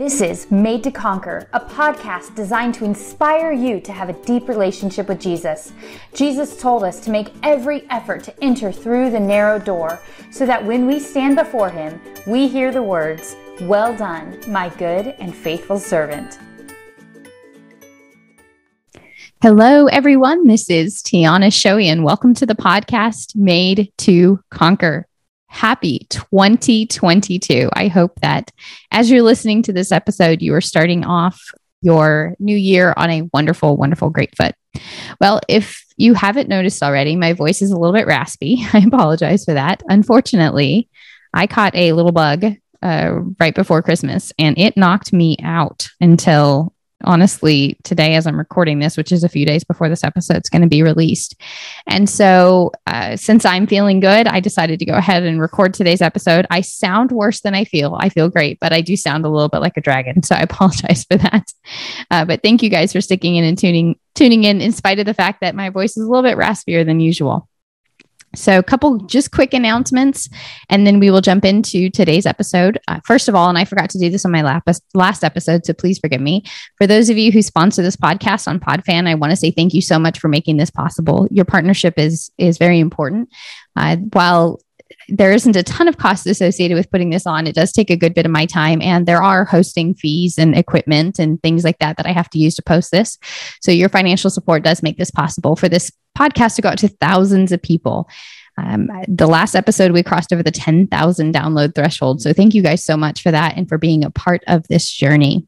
This is Made to Conquer, a podcast designed to inspire you to have a deep relationship with Jesus. Jesus told us to make every effort to enter through the narrow door so that when we stand before Him, we hear the words, Well done, my good and faithful servant. Hello, everyone. This is Tiana Shoei, and welcome to the podcast Made to Conquer happy 2022. I hope that as you're listening to this episode, you are starting off your new year on a wonderful, wonderful, great foot. Well, if you haven't noticed already, my voice is a little bit raspy. I apologize for that. Unfortunately, I caught a little bug uh, right before Christmas and it knocked me out until honestly today as i'm recording this which is a few days before this episode is going to be released. And so uh, since i'm feeling good i decided to go ahead and record today's episode. I sound worse than i feel. I feel great but i do sound a little bit like a dragon so i apologize for that. Uh, but thank you guys for sticking in and tuning tuning in in spite of the fact that my voice is a little bit raspier than usual so, a couple just quick announcements, and then we will jump into today's episode. Uh, first of all, and I forgot to do this on my last episode, so please forgive me. For those of you who sponsor this podcast on Podfan, I want to say thank you so much for making this possible. Your partnership is is very important. Uh, while there isn't a ton of costs associated with putting this on. It does take a good bit of my time, and there are hosting fees and equipment and things like that that I have to use to post this. So, your financial support does make this possible for this podcast to go out to thousands of people. Um, the last episode, we crossed over the 10,000 download threshold. So, thank you guys so much for that and for being a part of this journey.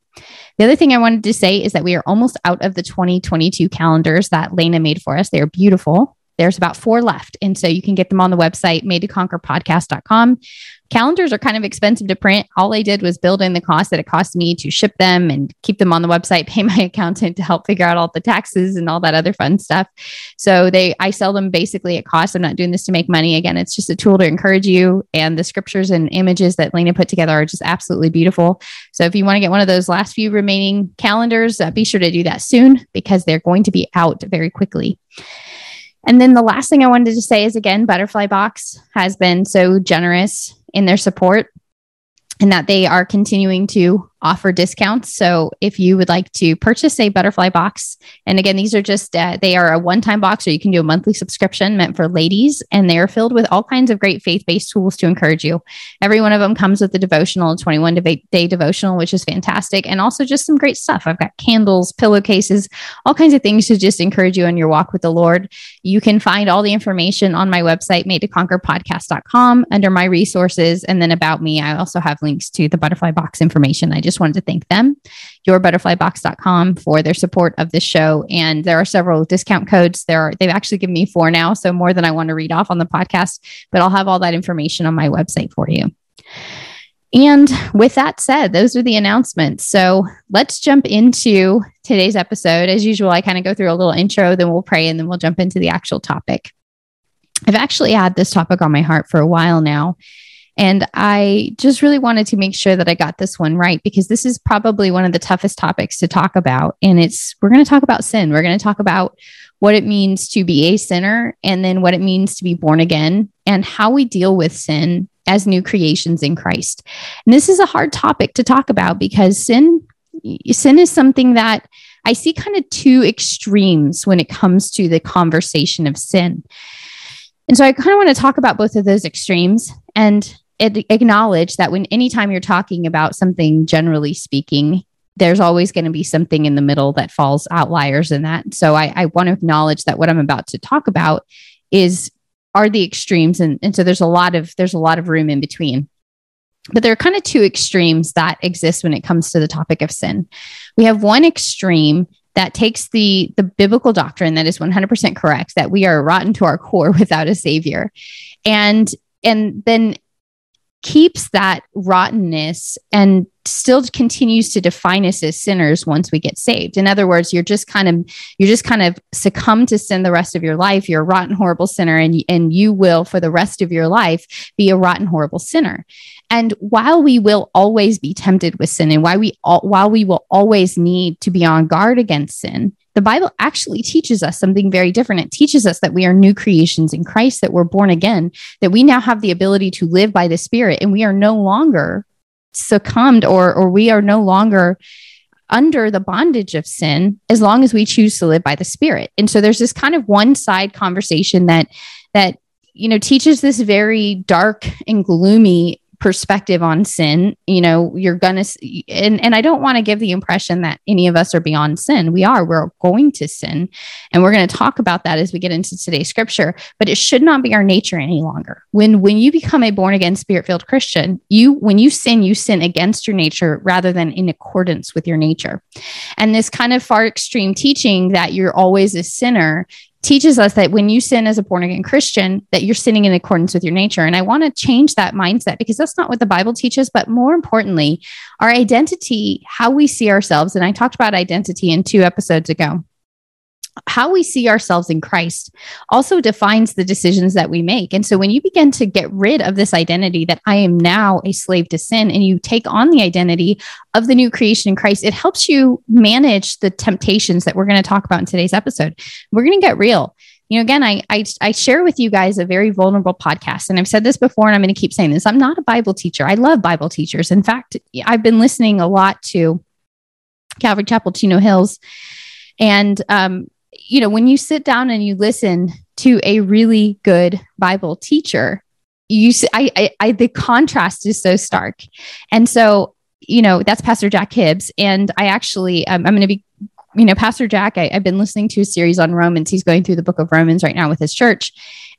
The other thing I wanted to say is that we are almost out of the 2022 calendars that Lena made for us. They are beautiful. There's about four left. And so you can get them on the website, made to conquer podcast.com. Calendars are kind of expensive to print. All I did was build in the cost that it cost me to ship them and keep them on the website, pay my accountant to help figure out all the taxes and all that other fun stuff. So they I sell them basically at cost. I'm not doing this to make money. Again, it's just a tool to encourage you. And the scriptures and images that Lena put together are just absolutely beautiful. So if you want to get one of those last few remaining calendars, uh, be sure to do that soon because they're going to be out very quickly. And then the last thing I wanted to say is again, Butterfly Box has been so generous in their support and that they are continuing to offer discounts. So if you would like to purchase a butterfly box, and again, these are just, uh, they are a one time box, or you can do a monthly subscription meant for ladies, and they are filled with all kinds of great faith based tools to encourage you. Every one of them comes with a devotional, 21 day devotional, which is fantastic, and also just some great stuff. I've got candles, pillowcases, all kinds of things to just encourage you in your walk with the Lord. You can find all the information on my website, made to conquer podcast.com under my resources. And then about me, I also have links to the butterfly box information. I just just wanted to thank them, yourbutterflybox.com, for their support of this show. And there are several discount codes. There are, they've actually given me four now, so more than I want to read off on the podcast, but I'll have all that information on my website for you. And with that said, those are the announcements. So let's jump into today's episode. As usual, I kind of go through a little intro, then we'll pray, and then we'll jump into the actual topic. I've actually had this topic on my heart for a while now. And I just really wanted to make sure that I got this one right because this is probably one of the toughest topics to talk about. And it's, we're going to talk about sin. We're going to talk about what it means to be a sinner and then what it means to be born again and how we deal with sin as new creations in Christ. And this is a hard topic to talk about because sin, sin is something that I see kind of two extremes when it comes to the conversation of sin. And so I kind of want to talk about both of those extremes and acknowledge that when anytime you're talking about something generally speaking there's always going to be something in the middle that falls outliers in that. So I, I want to acknowledge that what i'm about to talk about is are the extremes and, and so there's a lot of there's a lot of room in between. But there are kind of two extremes that exist when it comes to the topic of sin. We have one extreme that takes the the biblical doctrine that is 100% correct that we are rotten to our core without a savior and and then keeps that rottenness and still continues to define us as sinners once we get saved. In other words, you're just kind of you're just kind of succumb to sin the rest of your life. You're a rotten horrible sinner and and you will for the rest of your life be a rotten horrible sinner. And while we will always be tempted with sin and why we all, while we will always need to be on guard against sin, the Bible actually teaches us something very different. It teaches us that we are new creations in Christ, that we're born again, that we now have the ability to live by the Spirit, and we are no longer succumbed or or we are no longer under the bondage of sin as long as we choose to live by the spirit and so there's this kind of one side conversation that that you know teaches this very dark and gloomy perspective on sin you know you're gonna and and i don't want to give the impression that any of us are beyond sin. We are we're going to sin and we're going to talk about that as we get into today's scripture but it should not be our nature any longer. When when you become a born again spirit filled christian you when you sin you sin against your nature rather than in accordance with your nature. And this kind of far extreme teaching that you're always a sinner teaches us that when you sin as a born again Christian, that you're sinning in accordance with your nature. And I want to change that mindset because that's not what the Bible teaches. But more importantly, our identity, how we see ourselves. And I talked about identity in two episodes ago how we see ourselves in Christ also defines the decisions that we make. And so when you begin to get rid of this identity that I am now a slave to sin and you take on the identity of the new creation in Christ, it helps you manage the temptations that we're going to talk about in today's episode. We're going to get real. You know, again, I, I I share with you guys a very vulnerable podcast, and I've said this before, and I'm going to keep saying this. I'm not a Bible teacher. I love Bible teachers. In fact, I've been listening a lot to Calvary Chapel, Chino Hills, and um, you know, when you sit down and you listen to a really good Bible teacher, you see, I, I, I the contrast is so stark. And so, you know, that's Pastor Jack Hibbs. And I actually, um, I'm going to be you know, Pastor Jack, I, have been listening to a series on Romans. He's going through the book of Romans right now with his church.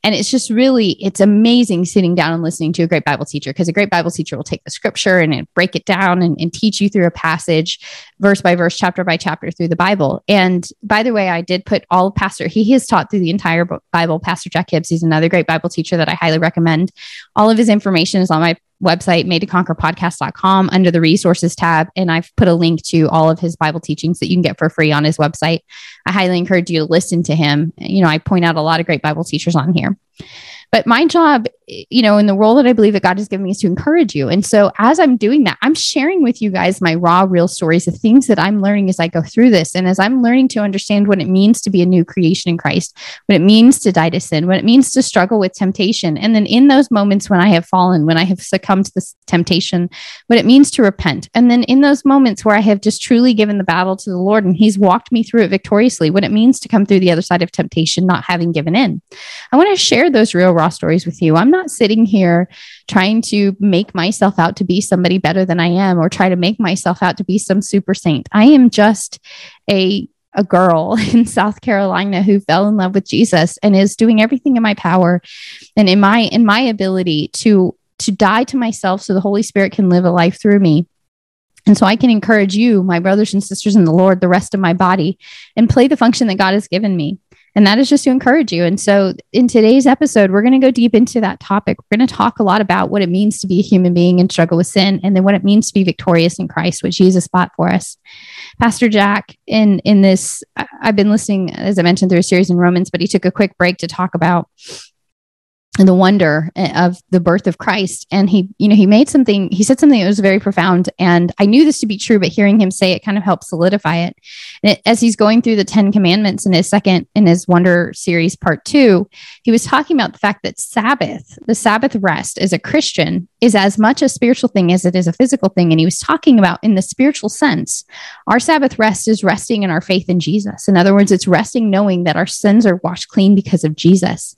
And it's just really, it's amazing sitting down and listening to a great Bible teacher because a great Bible teacher will take the scripture and break it down and, and teach you through a passage, verse by verse, chapter by chapter through the Bible. And by the way, I did put all of Pastor, he has taught through the entire Bible. Pastor Jack Hibbs, he's another great Bible teacher that I highly recommend. All of his information is on my website, made to conquer podcast.com under the resources tab. And I've put a link to all of his Bible teachings that you can get for free on his website. I highly encourage you to listen to him. You know, I point out a lot of great Bible teachers on here. But my job, you know, in the role that I believe that God has given me is to encourage you. And so as I'm doing that, I'm sharing with you guys my raw, real stories, the things that I'm learning as I go through this. And as I'm learning to understand what it means to be a new creation in Christ, what it means to die to sin, what it means to struggle with temptation. And then in those moments when I have fallen, when I have succumbed to this temptation, what it means to repent. And then in those moments where I have just truly given the battle to the Lord and He's walked me through it victoriously, what it means to come through the other side of temptation, not having given in. I want to share those real raw stories with you. I'm not sitting here trying to make myself out to be somebody better than I am or try to make myself out to be some super saint. I am just a a girl in South Carolina who fell in love with Jesus and is doing everything in my power and in my in my ability to to die to myself so the Holy Spirit can live a life through me. And so I can encourage you, my brothers and sisters in the Lord, the rest of my body, and play the function that God has given me. And that is just to encourage you. And so in today's episode, we're going to go deep into that topic. We're going to talk a lot about what it means to be a human being and struggle with sin, and then what it means to be victorious in Christ, what Jesus bought for us. Pastor Jack, in in this, I've been listening, as I mentioned, through a series in Romans, but he took a quick break to talk about and the wonder eh, of the birth of Christ. And he, you know, he made something, he said something that was very profound. And I knew this to be true, but hearing him say it kind of helped solidify it. it. As he's going through the 10 commandments in his second, in his wonder series, part two, he was talking about the fact that Sabbath, the Sabbath rest as a Christian, is as much a spiritual thing as it is a physical thing. And he was talking about in the spiritual sense, our Sabbath rest is resting in our faith in Jesus. In other words, it's resting knowing that our sins are washed clean because of Jesus.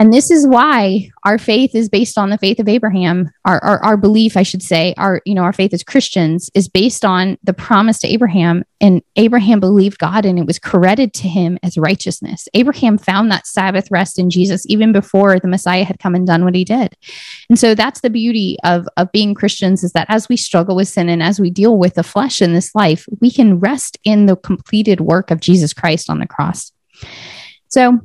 And this is why our faith is based on the faith of Abraham. Our, our, our, belief, I should say, our, you know, our faith as Christians is based on the promise to Abraham. And Abraham believed God and it was credited to him as righteousness. Abraham found that Sabbath rest in Jesus even before the Messiah had come and done what he did. And so that's the beauty of, of being Christians is that as we struggle with sin and as we deal with the flesh in this life, we can rest in the completed work of Jesus Christ on the cross. So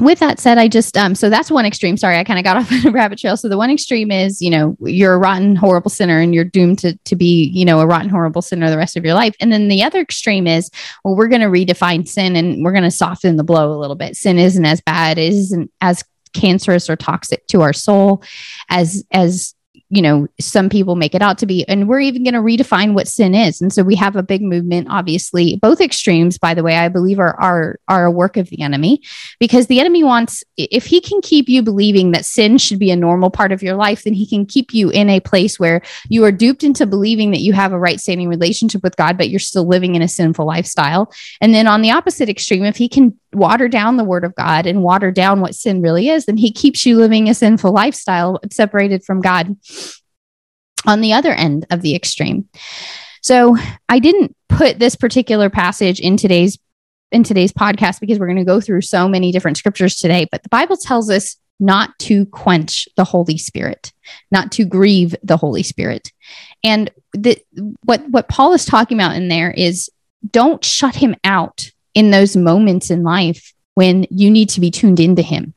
with that said, I just um so that's one extreme. Sorry, I kind of got off on a rabbit trail. So the one extreme is, you know, you're a rotten, horrible sinner and you're doomed to to be, you know, a rotten, horrible sinner the rest of your life. And then the other extreme is, well, we're going to redefine sin and we're going to soften the blow a little bit. Sin isn't as bad, it isn't as cancerous or toxic to our soul as as you know some people make it out to be and we're even going to redefine what sin is. And so we have a big movement obviously both extremes by the way i believe are are are a work of the enemy because the enemy wants if he can keep you believing that sin should be a normal part of your life then he can keep you in a place where you are duped into believing that you have a right standing relationship with god but you're still living in a sinful lifestyle. And then on the opposite extreme if he can water down the word of god and water down what sin really is then he keeps you living a sinful lifestyle separated from god on the other end of the extreme. So I didn't put this particular passage in today's in today's podcast because we're going to go through so many different scriptures today, but the Bible tells us not to quench the Holy Spirit, not to grieve the Holy Spirit. And the, what what Paul is talking about in there is don't shut him out in those moments in life when you need to be tuned into him.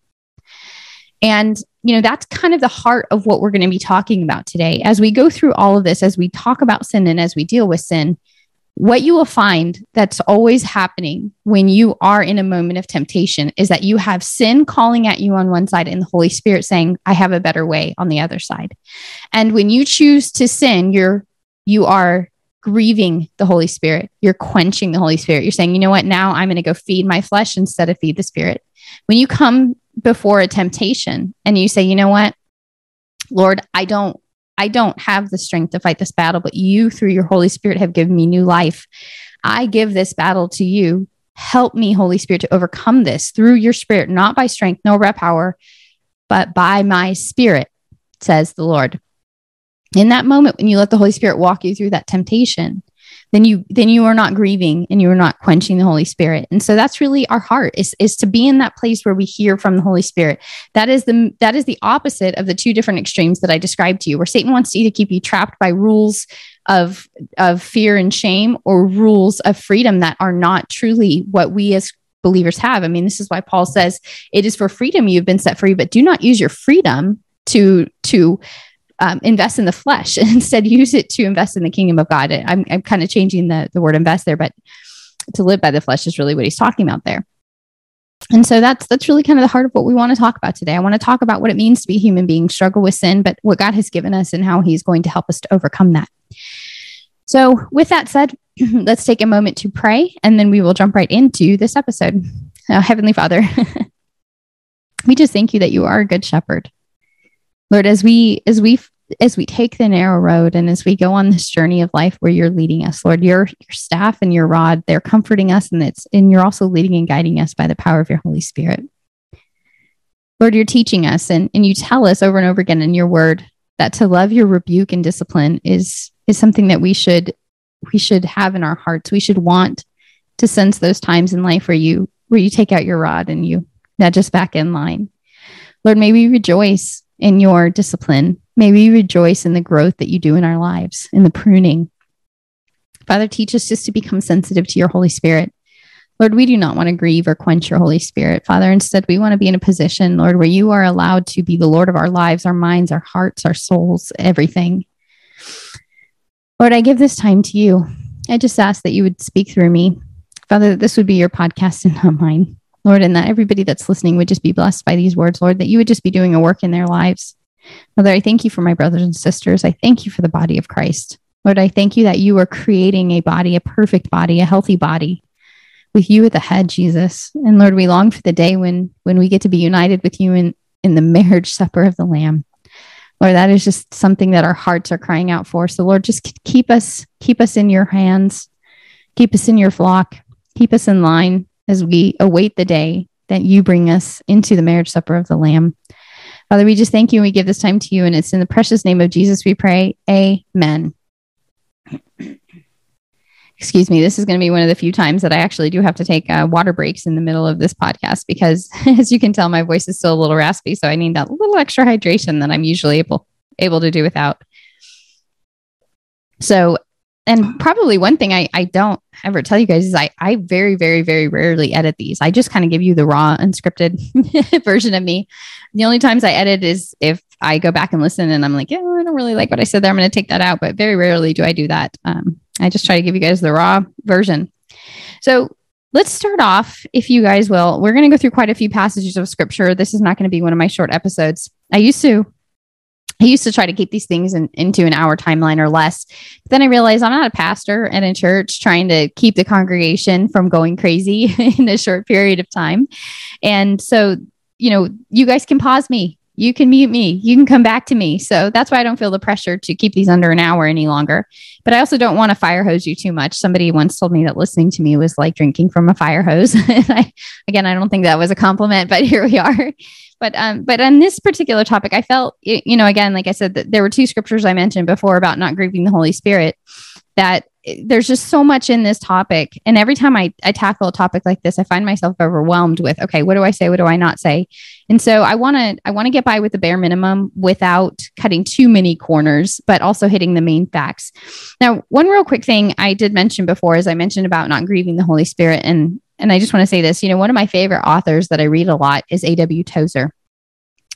And, you know, that's kind of the heart of what we're going to be talking about today. As we go through all of this, as we talk about sin and as we deal with sin, what you will find that's always happening when you are in a moment of temptation is that you have sin calling at you on one side and the Holy Spirit saying, I have a better way on the other side. And when you choose to sin, you're, you are grieving the Holy Spirit. You're quenching the Holy Spirit. You're saying, you know what? Now I'm going to go feed my flesh instead of feed the Spirit. When you come before a temptation and you say, you know what, Lord, I don't, I don't have the strength to fight this battle, but you through your Holy Spirit have given me new life. I give this battle to you. Help me, Holy Spirit, to overcome this through your spirit, not by strength, nor by power, but by my spirit, says the Lord. In that moment, when you let the Holy Spirit walk you through that temptation, then you then you are not grieving and you are not quenching the holy spirit. And so that's really our heart is is to be in that place where we hear from the holy spirit. That is the that is the opposite of the two different extremes that i described to you where satan wants to either keep you trapped by rules of of fear and shame or rules of freedom that are not truly what we as believers have. I mean this is why paul says it is for freedom you've been set free but do not use your freedom to to um, invest in the flesh instead use it to invest in the kingdom of God. I'm, I'm kind of changing the, the word invest there, but to live by the flesh is really what he's talking about there. And so that's that's really kind of the heart of what we want to talk about today. I want to talk about what it means to be human being, struggle with sin, but what God has given us and how he's going to help us to overcome that. So, with that said, let's take a moment to pray and then we will jump right into this episode. Uh, Heavenly Father, we just thank you that you are a good shepherd. Lord, as we as we as we take the narrow road and as we go on this journey of life where you're leading us, Lord, your your staff and your rod, they're comforting us and it's and you're also leading and guiding us by the power of your Holy Spirit. Lord, you're teaching us and, and you tell us over and over again in your word that to love your rebuke and discipline is is something that we should we should have in our hearts. We should want to sense those times in life where you where you take out your rod and you nudge us back in line. Lord, may we rejoice in your discipline. May we rejoice in the growth that you do in our lives, in the pruning. Father, teach us just to become sensitive to your Holy Spirit. Lord, we do not want to grieve or quench your Holy Spirit. Father, instead, we want to be in a position, Lord, where you are allowed to be the Lord of our lives, our minds, our hearts, our souls, everything. Lord, I give this time to you. I just ask that you would speak through me. Father, that this would be your podcast and not mine. Lord, and that everybody that's listening would just be blessed by these words, Lord, that you would just be doing a work in their lives. Father, I thank you for my brothers and sisters. I thank you for the body of Christ. Lord, I thank you that you are creating a body, a perfect body, a healthy body with you at the head, Jesus. And Lord, we long for the day when when we get to be united with you in, in the marriage supper of the Lamb. Lord, that is just something that our hearts are crying out for. So Lord, just keep us, keep us in your hands, keep us in your flock, keep us in line as we await the day that you bring us into the marriage supper of the Lamb. Father, we just thank you and we give this time to you. And it's in the precious name of Jesus we pray. Amen. Excuse me. This is going to be one of the few times that I actually do have to take uh, water breaks in the middle of this podcast because, as you can tell, my voice is still a little raspy. So I need that little extra hydration that I'm usually able able to do without. So and probably one thing I, I don't ever tell you guys is I, I very, very, very rarely edit these. I just kind of give you the raw, unscripted version of me. The only times I edit is if I go back and listen and I'm like, yeah, I don't really like what I said there. I'm going to take that out. But very rarely do I do that. Um, I just try to give you guys the raw version. So let's start off, if you guys will. We're going to go through quite a few passages of scripture. This is not going to be one of my short episodes. I used to I used to try to keep these things in, into an hour timeline or less. But then I realized I'm not a pastor in a church trying to keep the congregation from going crazy in a short period of time. And so, you know, you guys can pause me. You can mute me. You can come back to me. So that's why I don't feel the pressure to keep these under an hour any longer. But I also don't want to fire hose you too much. Somebody once told me that listening to me was like drinking from a fire hose. I, again, I don't think that was a compliment, but here we are. But um, but on this particular topic, I felt you know again, like I said, that there were two scriptures I mentioned before about not grieving the Holy Spirit. That there's just so much in this topic, and every time I I tackle a topic like this, I find myself overwhelmed with okay, what do I say? What do I not say? And so I want to I want to get by with the bare minimum without cutting too many corners, but also hitting the main facts. Now, one real quick thing I did mention before is I mentioned about not grieving the Holy Spirit and and I just want to say this, you know, one of my favorite authors that I read a lot is A.W. Tozer.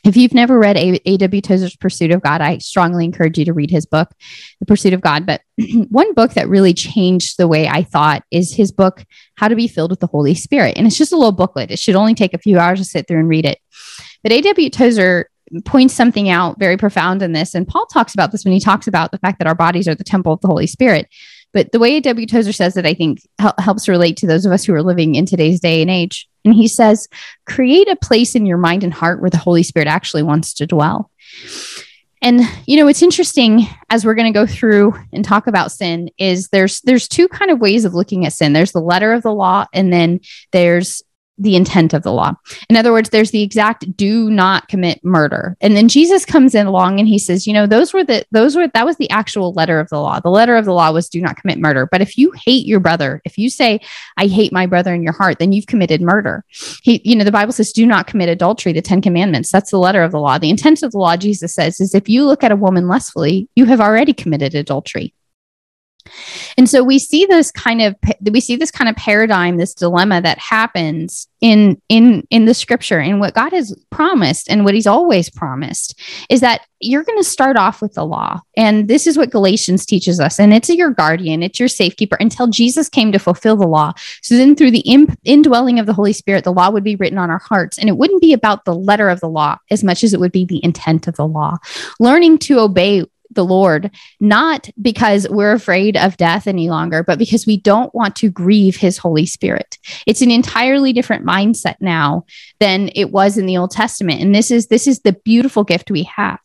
If you've never read A.W. Tozer's Pursuit of God, I strongly encourage you to read his book, The Pursuit of God. But one book that really changed the way I thought is his book, How to Be Filled with the Holy Spirit. And it's just a little booklet. It should only take a few hours to sit through and read it. But A.W. Tozer points something out very profound in this. And Paul talks about this when he talks about the fact that our bodies are the temple of the Holy Spirit. But the way W. Tozer says it, I think hel- helps relate to those of us who are living in today's day and age. And he says, create a place in your mind and heart where the Holy Spirit actually wants to dwell. And you know, it's interesting as we're going to go through and talk about sin is there's there's two kind of ways of looking at sin. There's the letter of the law and then there's the intent of the law. In other words, there's the exact do not commit murder. And then Jesus comes in along and he says, you know, those were the those were that was the actual letter of the law. The letter of the law was do not commit murder. But if you hate your brother, if you say I hate my brother in your heart, then you've committed murder. He you know, the Bible says do not commit adultery, the 10 commandments. That's the letter of the law. The intent of the law Jesus says is if you look at a woman lustfully, you have already committed adultery. And so we see this kind of we see this kind of paradigm, this dilemma that happens in in in the scripture and what God has promised and what he's always promised is that you're going to start off with the law. And this is what Galatians teaches us and it's your guardian, it's your safekeeper until Jesus came to fulfill the law. So then through the indwelling of the Holy Spirit, the law would be written on our hearts and it wouldn't be about the letter of the law as much as it would be the intent of the law. Learning to obey the Lord, not because we're afraid of death any longer, but because we don't want to grieve his Holy Spirit. It's an entirely different mindset now than it was in the Old Testament. And this is this is the beautiful gift we have.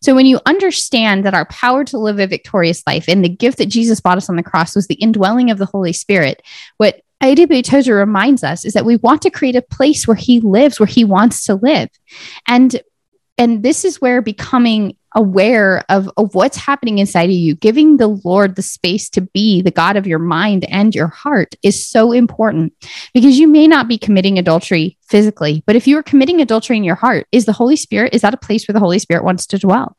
So when you understand that our power to live a victorious life and the gift that Jesus bought us on the cross was the indwelling of the Holy Spirit, what A.W. Tozer reminds us is that we want to create a place where he lives, where he wants to live. And and this is where becoming aware of, of what's happening inside of you, giving the Lord the space to be the God of your mind and your heart is so important because you may not be committing adultery physically, but if you are committing adultery in your heart, is the Holy Spirit, is that a place where the Holy Spirit wants to dwell?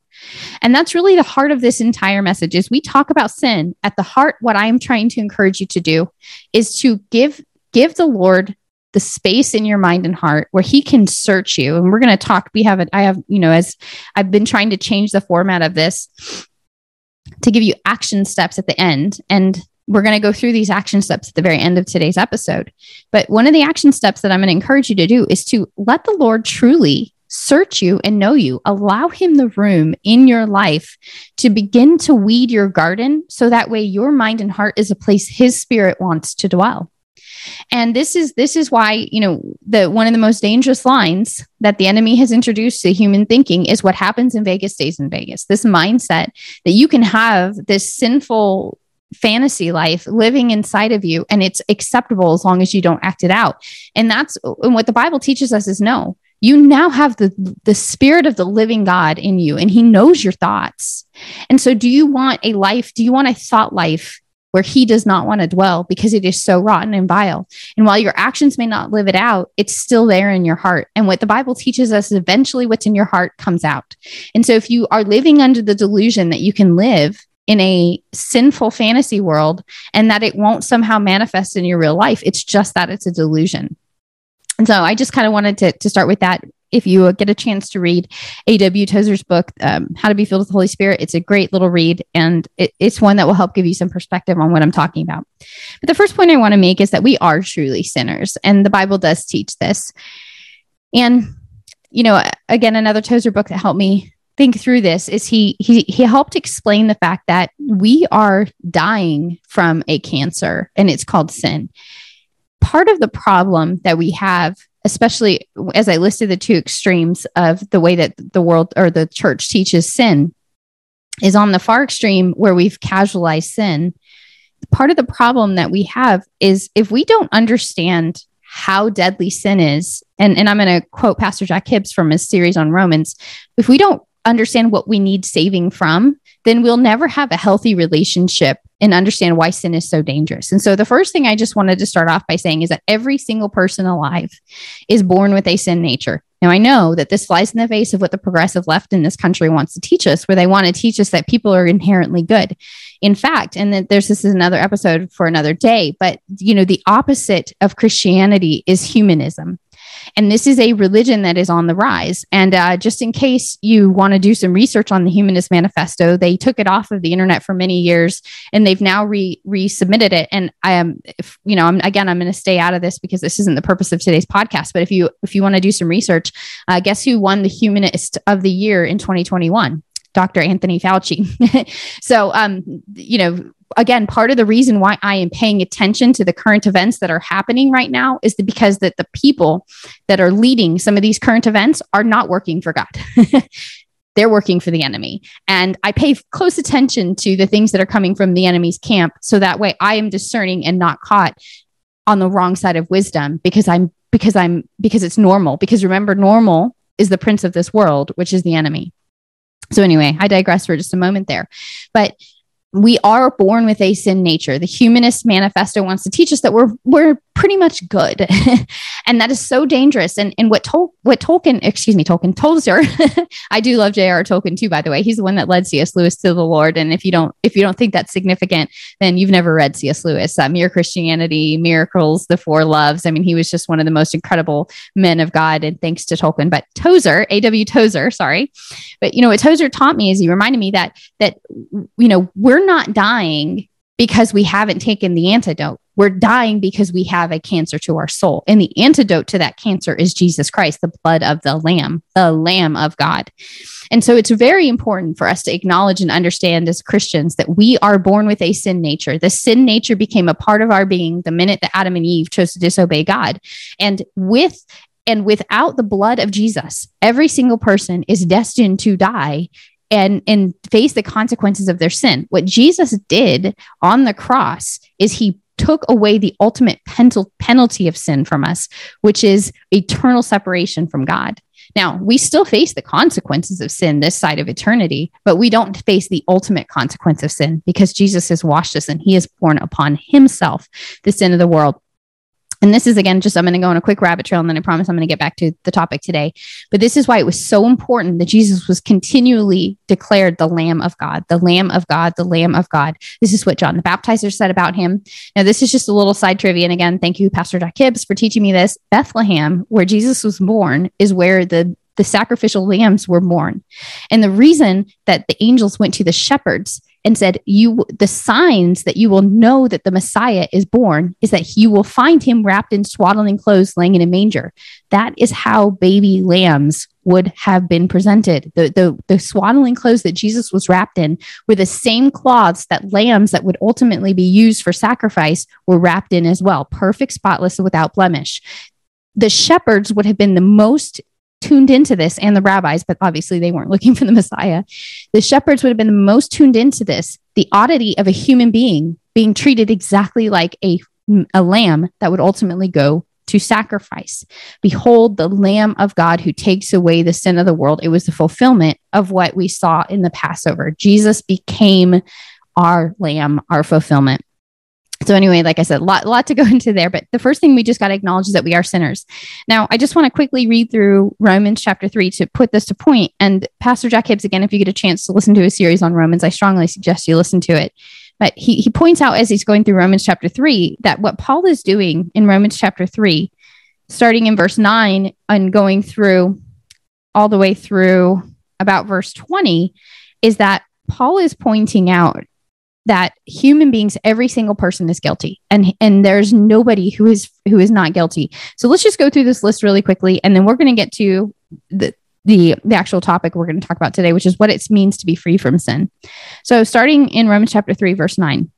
And that's really the heart of this entire message is we talk about sin at the heart what I'm trying to encourage you to do is to give give the Lord the space in your mind and heart where he can search you. And we're going to talk. We have it. I have, you know, as I've been trying to change the format of this to give you action steps at the end. And we're going to go through these action steps at the very end of today's episode. But one of the action steps that I'm going to encourage you to do is to let the Lord truly search you and know you. Allow him the room in your life to begin to weed your garden so that way your mind and heart is a place his spirit wants to dwell. And this is this is why, you know, the one of the most dangerous lines that the enemy has introduced to human thinking is what happens in Vegas stays in Vegas. This mindset that you can have this sinful fantasy life living inside of you and it's acceptable as long as you don't act it out. And that's and what the Bible teaches us is no. You now have the the spirit of the living God in you and he knows your thoughts. And so do you want a life, do you want a thought life where he does not want to dwell because it is so rotten and vile. And while your actions may not live it out, it's still there in your heart. And what the Bible teaches us is eventually what's in your heart comes out. And so if you are living under the delusion that you can live in a sinful fantasy world and that it won't somehow manifest in your real life, it's just that it's a delusion. And so I just kind of wanted to, to start with that if you get a chance to read A.W. Tozer's book, um, How to Be Filled with the Holy Spirit, it's a great little read and it, it's one that will help give you some perspective on what I'm talking about. But the first point I want to make is that we are truly sinners, and the Bible does teach this. And, you know, again, another Tozer book that helped me think through this is he he he helped explain the fact that we are dying from a cancer and it's called sin. Part of the problem that we have especially as I listed the two extremes of the way that the world or the church teaches sin is on the far extreme where we've casualized sin. Part of the problem that we have is if we don't understand how deadly sin is, and, and I'm going to quote Pastor Jack Hibbs from his series on Romans, if we don't understand what we need saving from, then we'll never have a healthy relationship and understand why sin is so dangerous. And so, the first thing I just wanted to start off by saying is that every single person alive is born with a sin nature. Now, I know that this flies in the face of what the progressive left in this country wants to teach us, where they want to teach us that people are inherently good. In fact, and that there's this is another episode for another day, but you know, the opposite of Christianity is humanism. And this is a religion that is on the rise. And uh, just in case you want to do some research on the Humanist Manifesto, they took it off of the internet for many years and they've now re resubmitted it. And I am, if, you know, I'm, again, I'm going to stay out of this because this isn't the purpose of today's podcast. But if you if you want to do some research, uh, guess who won the Humanist of the Year in 2021? Dr. Anthony Fauci. so, um, you know, again, part of the reason why I am paying attention to the current events that are happening right now is because that the people that are leading some of these current events are not working for God. They're working for the enemy. And I pay close attention to the things that are coming from the enemy's camp. So that way I am discerning and not caught on the wrong side of wisdom because I'm, because I'm, because it's normal. Because remember, normal is the prince of this world, which is the enemy. So, anyway, I digress for just a moment there. But we are born with a sin nature. The humanist manifesto wants to teach us that we're we're pretty much good. and that is so dangerous. And, and what, Tol- what Tolkien, excuse me, Tolkien, Tozer, I do love J.R. Tolkien too, by the way. He's the one that led C.S. Lewis to the Lord. And if you don't, if you don't think that's significant, then you've never read C.S. Lewis, uh, Mere Christianity, Miracles, The Four Loves. I mean, he was just one of the most incredible men of God. And thanks to Tolkien, but Tozer, A.W. Tozer, sorry. But you know, what Tozer taught me is he reminded me that, that, you know, we're not dying because we haven't taken the antidote. We're dying because we have a cancer to our soul. And the antidote to that cancer is Jesus Christ, the blood of the Lamb, the Lamb of God. And so it's very important for us to acknowledge and understand as Christians that we are born with a sin nature. The sin nature became a part of our being the minute that Adam and Eve chose to disobey God. And with and without the blood of Jesus, every single person is destined to die and and face the consequences of their sin. What Jesus did on the cross is he took away the ultimate penalty of sin from us, which is eternal separation from God. Now, we still face the consequences of sin this side of eternity, but we don't face the ultimate consequence of sin because Jesus has washed us and he has borne upon himself the sin of the world and this is again just i'm going to go on a quick rabbit trail and then i promise i'm going to get back to the topic today. But this is why it was so important that jesus was continually declared the lamb of god the lamb of god the lamb of god. This is what john the baptizer said about him. Now this is just a little side trivia and again thank you pastor jack hibbs for teaching me this. Bethlehem where jesus was born is where the the sacrificial lambs were born. And the reason that the angels went to the shepherds and said, You the signs that you will know that the Messiah is born is that you will find him wrapped in swaddling clothes laying in a manger. That is how baby lambs would have been presented. The, the, the swaddling clothes that Jesus was wrapped in were the same cloths that lambs that would ultimately be used for sacrifice were wrapped in as well, perfect, spotless, without blemish. The shepherds would have been the most tuned into this and the rabbis, but obviously they weren't looking for the Messiah. The shepherds would have been the most tuned into this the oddity of a human being being treated exactly like a, a lamb that would ultimately go to sacrifice. Behold, the Lamb of God who takes away the sin of the world. It was the fulfillment of what we saw in the Passover. Jesus became our lamb, our fulfillment. So anyway, like I said, a lot, lot to go into there. But the first thing we just got to acknowledge is that we are sinners. Now, I just want to quickly read through Romans chapter three to put this to point. And Pastor Jack Hibbs, again, if you get a chance to listen to a series on Romans, I strongly suggest you listen to it. But he, he points out as he's going through Romans chapter three that what Paul is doing in Romans chapter three, starting in verse nine and going through all the way through about verse 20, is that Paul is pointing out that human beings every single person is guilty and and there's nobody who is who is not guilty so let's just go through this list really quickly and then we're going to get to the the the actual topic we're going to talk about today, which is what it means to be free from sin. So, starting in Romans chapter three, verse nine.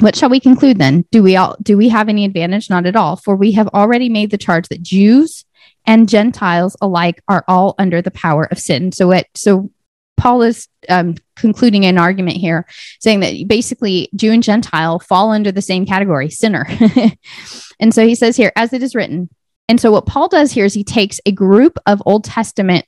What shall we conclude then? Do we all do we have any advantage? Not at all, for we have already made the charge that Jews and Gentiles alike are all under the power of sin. So it so Paul is um, concluding an argument here, saying that basically Jew and Gentile fall under the same category, sinner. and so he says here, as it is written. And so what Paul does here is he takes a group of Old Testament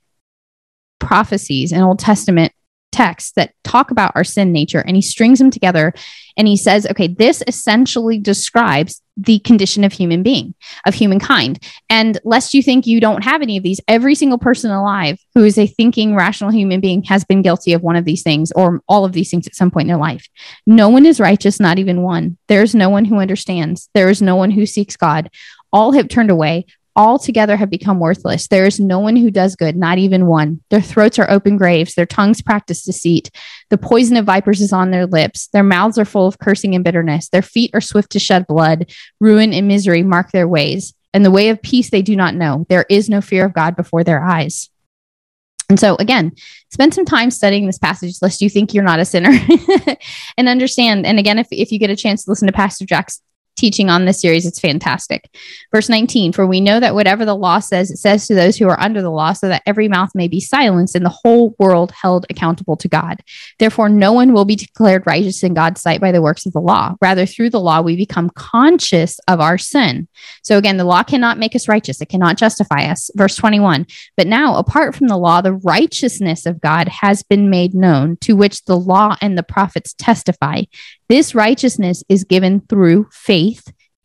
prophecies and Old Testament texts that talk about our sin nature and he strings them together and he says okay this essentially describes the condition of human being of humankind. And lest you think you don't have any of these every single person alive who is a thinking rational human being has been guilty of one of these things or all of these things at some point in their life. No one is righteous not even one. There's no one who understands. There is no one who seeks god. All have turned away altogether have become worthless. There is no one who does good, not even one. Their throats are open graves, their tongues practice deceit. The poison of vipers is on their lips. Their mouths are full of cursing and bitterness. Their feet are swift to shed blood. Ruin and misery mark their ways. And the way of peace they do not know. There is no fear of God before their eyes. And so, again, spend some time studying this passage lest you think you're not a sinner and understand. And again, if, if you get a chance to listen to Pastor Jack's teaching on this series. It's fantastic. Verse 19 For we know that whatever the law says, it says to those who are under the law, so that every mouth may be silenced and the whole world held accountable to God. Therefore, no one will be declared righteous in God's sight by the works of the law. Rather, through the law, we become conscious of our sin. So, again, the law cannot make us righteous, it cannot justify us. Verse 21 But now, apart from the law, the righteousness of God has been made known, to which the law and the prophets testify. This righteousness is given through faith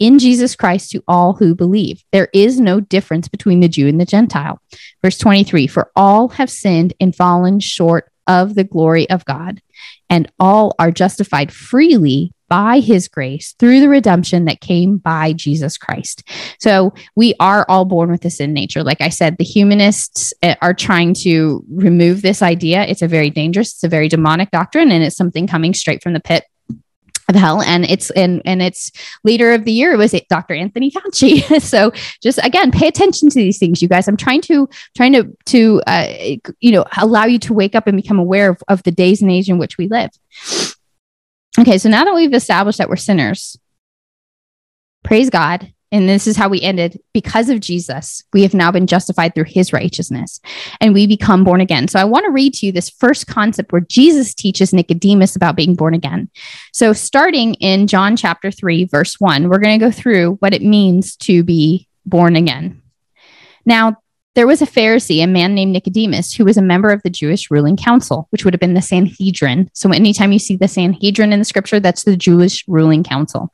in Jesus Christ to all who believe. There is no difference between the Jew and the Gentile. Verse 23 For all have sinned and fallen short of the glory of God, and all are justified freely by his grace through the redemption that came by Jesus Christ. So we are all born with a sin nature. Like I said, the humanists eh, are trying to remove this idea. It's a very dangerous, it's a very demonic doctrine, and it's something coming straight from the pit of hell and it's and and its leader of the year was dr anthony fauci. So just again pay attention to these things you guys. I'm trying to trying to to uh, you know allow you to wake up and become aware of, of the days and age in which we live. Okay so now that we've established that we're sinners praise god and this is how we ended. Because of Jesus, we have now been justified through his righteousness and we become born again. So I want to read to you this first concept where Jesus teaches Nicodemus about being born again. So starting in John chapter 3, verse 1, we're going to go through what it means to be born again. Now, there was a Pharisee, a man named Nicodemus, who was a member of the Jewish ruling council, which would have been the Sanhedrin. So, anytime you see the Sanhedrin in the scripture, that's the Jewish ruling council.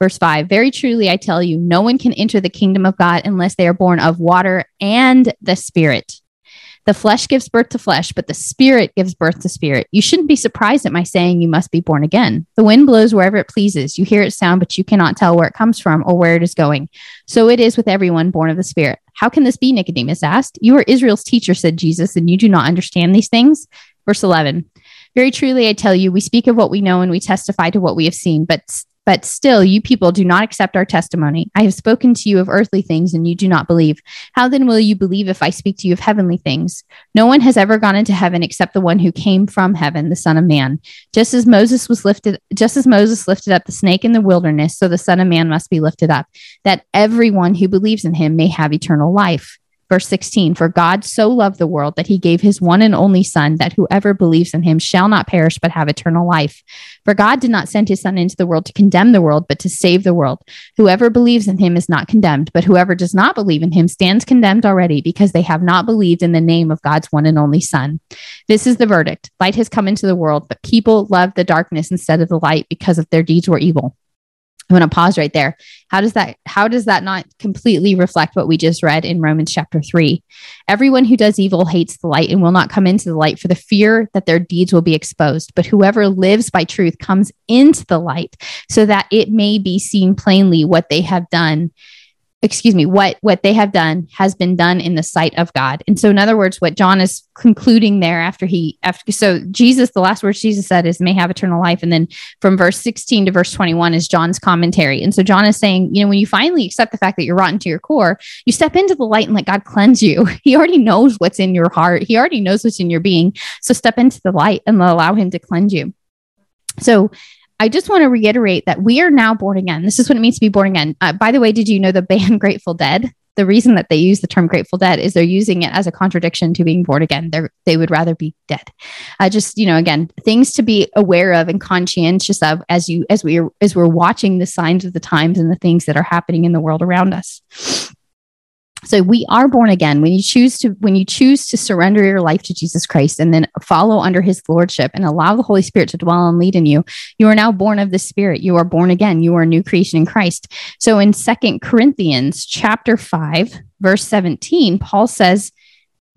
verse 5 Very truly, I tell you, no one can enter the kingdom of God unless they are born of water and the Spirit. The flesh gives birth to flesh, but the spirit gives birth to spirit. You shouldn't be surprised at my saying you must be born again. The wind blows wherever it pleases. You hear its sound, but you cannot tell where it comes from or where it is going. So it is with everyone born of the spirit. How can this be? Nicodemus asked. You are Israel's teacher, said Jesus, and you do not understand these things? Verse 11. Very truly, I tell you, we speak of what we know and we testify to what we have seen, but but still, you people do not accept our testimony. I have spoken to you of earthly things, and you do not believe. How then will you believe if I speak to you of heavenly things? No one has ever gone into heaven except the one who came from heaven, the Son of Man. Just as Moses was lifted, just as Moses lifted up the snake in the wilderness, so the Son of Man must be lifted up, that everyone who believes in him may have eternal life. Verse 16 For God so loved the world that he gave his one and only Son, that whoever believes in him shall not perish but have eternal life. For God did not send his Son into the world to condemn the world, but to save the world. Whoever believes in him is not condemned, but whoever does not believe in him stands condemned already because they have not believed in the name of God's one and only Son. This is the verdict light has come into the world, but people love the darkness instead of the light because of their deeds were evil. I'm going to pause right there. How does that how does that not completely reflect what we just read in Romans chapter 3? Everyone who does evil hates the light and will not come into the light for the fear that their deeds will be exposed. But whoever lives by truth comes into the light so that it may be seen plainly what they have done excuse me what what they have done has been done in the sight of god. And so in other words what john is concluding there after he after so jesus the last words jesus said is may have eternal life. And then from verse 16 to verse 21 is john's commentary. And so john is saying you know when you finally accept the fact that you're rotten to your core you step into the light and let god cleanse you. He already knows what's in your heart. He already knows what's in your being. So step into the light and allow him to cleanse you. So I just want to reiterate that we are now born again. This is what it means to be born again. Uh, by the way, did you know the band Grateful Dead? The reason that they use the term Grateful Dead is they're using it as a contradiction to being born again. They they would rather be dead. Uh, just you know, again, things to be aware of and conscientious of as you as we are as we're watching the signs of the times and the things that are happening in the world around us so we are born again. When you choose to when you choose to surrender your life to jesus christ and then follow under his lordship and allow the holy spirit to dwell and lead in you you are now born of the spirit. You are born again. You are a new creation in christ. So in second corinthians chapter 5 verse 17 paul says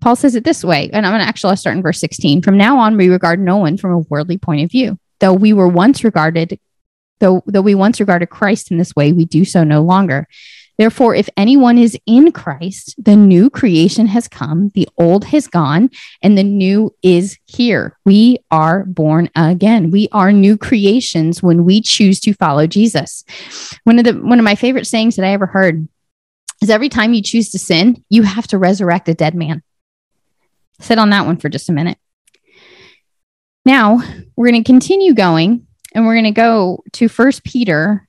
paul says it this way and i'm going to actually start in verse 16 from now on we regard no one from a worldly point of view. Though we were once regarded though though we once regarded christ in this way we do so no longer Therefore, if anyone is in Christ, the new creation has come, the old has gone, and the new is here. We are born again. We are new creations when we choose to follow Jesus. One of the one of my favorite sayings that I ever heard is every time you choose to sin, you have to resurrect a dead man. Sit on that one for just a minute. Now, we're going to continue going and we're going to go to First Peter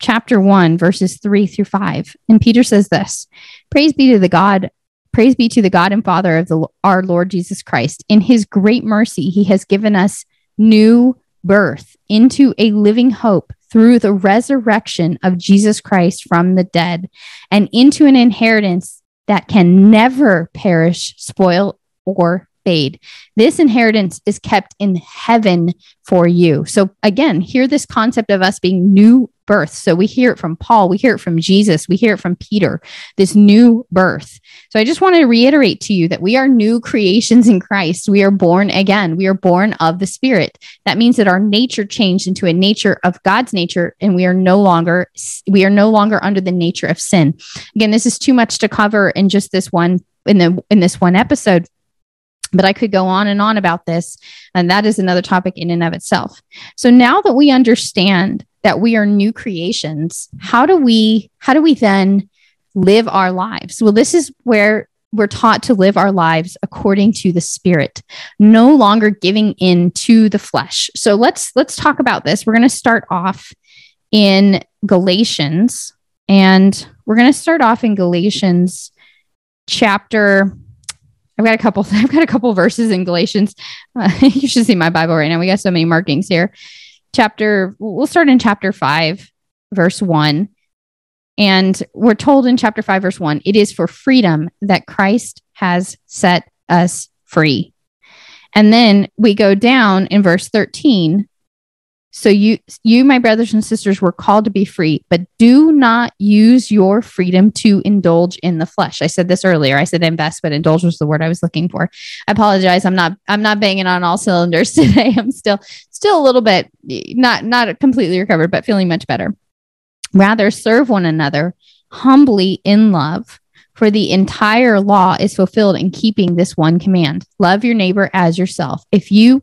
chapter 1 verses 3 through 5 and peter says this praise be to the god praise be to the god and father of the our lord jesus christ. In his great mercy he has given us new birth into a living hope through the resurrection of jesus christ from the dead and into an inheritance that can never perish spoil or fade. This inheritance is kept in heaven for you. So, again, hear this concept of us being new birth. So, we hear it from Paul, we hear it from Jesus, we hear it from Peter, this new birth. So, I just want to reiterate to you that we are new creations in Christ. We are born again, we are born of the Spirit. That means that our nature changed into a nature of God's nature, and we are no longer we are no longer under the nature of sin. Again, this is too much to cover in just this one in the in this one episode but I could go on and on about this. And that is another topic in and of itself. So now that we understand that we are new creations, how do we, how do we then live our lives? Well, this is where we're taught to live our lives according to the spirit no longer giving in to the flesh so let's let's talk about this we're going to start off in galatians and we're going to start off in galatians chapter I've got a couple. I've got a couple verses in Galatians. Uh, you should see my Bible right now. We got so many markings here. Chapter. We'll start in chapter five, verse one, and we're told in chapter five, verse one, it is for freedom that Christ has set us free. And then we go down in verse thirteen so you you my brothers and sisters were called to be free, but do not use your freedom to indulge in the flesh. I said this earlier. I said invest, but indulge was the word I was looking for. I apologize. I'm not I'm not banging on all cylinders today. I'm still still a little bit not not completely recovered, but feeling much better. Rather serve one another humbly in love. For the entire law is fulfilled in keeping this one command love your neighbor as yourself. If you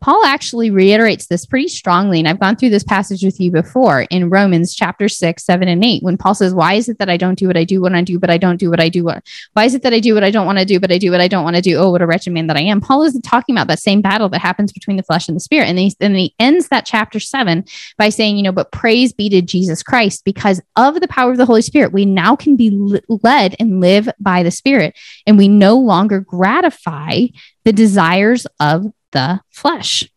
Paul actually reiterates this pretty strongly. And I've gone through this passage with you before in Romans chapter 6, 7, and 8, when Paul says, Why is it that I don't do what I do when I do, but I don't do what I do? Why is it that I do what I don't want to do, but I do what I don't want to do? Oh, what a wretched man that I am. Paul is talking about that same battle that happens between the flesh and the spirit. And, he, and he ends that chapter 7 by saying, You know, but praise be to Jesus Christ because of the power of the Holy Spirit, we now can be led and live by the Spirit. And we no longer gratify the desires of the flesh.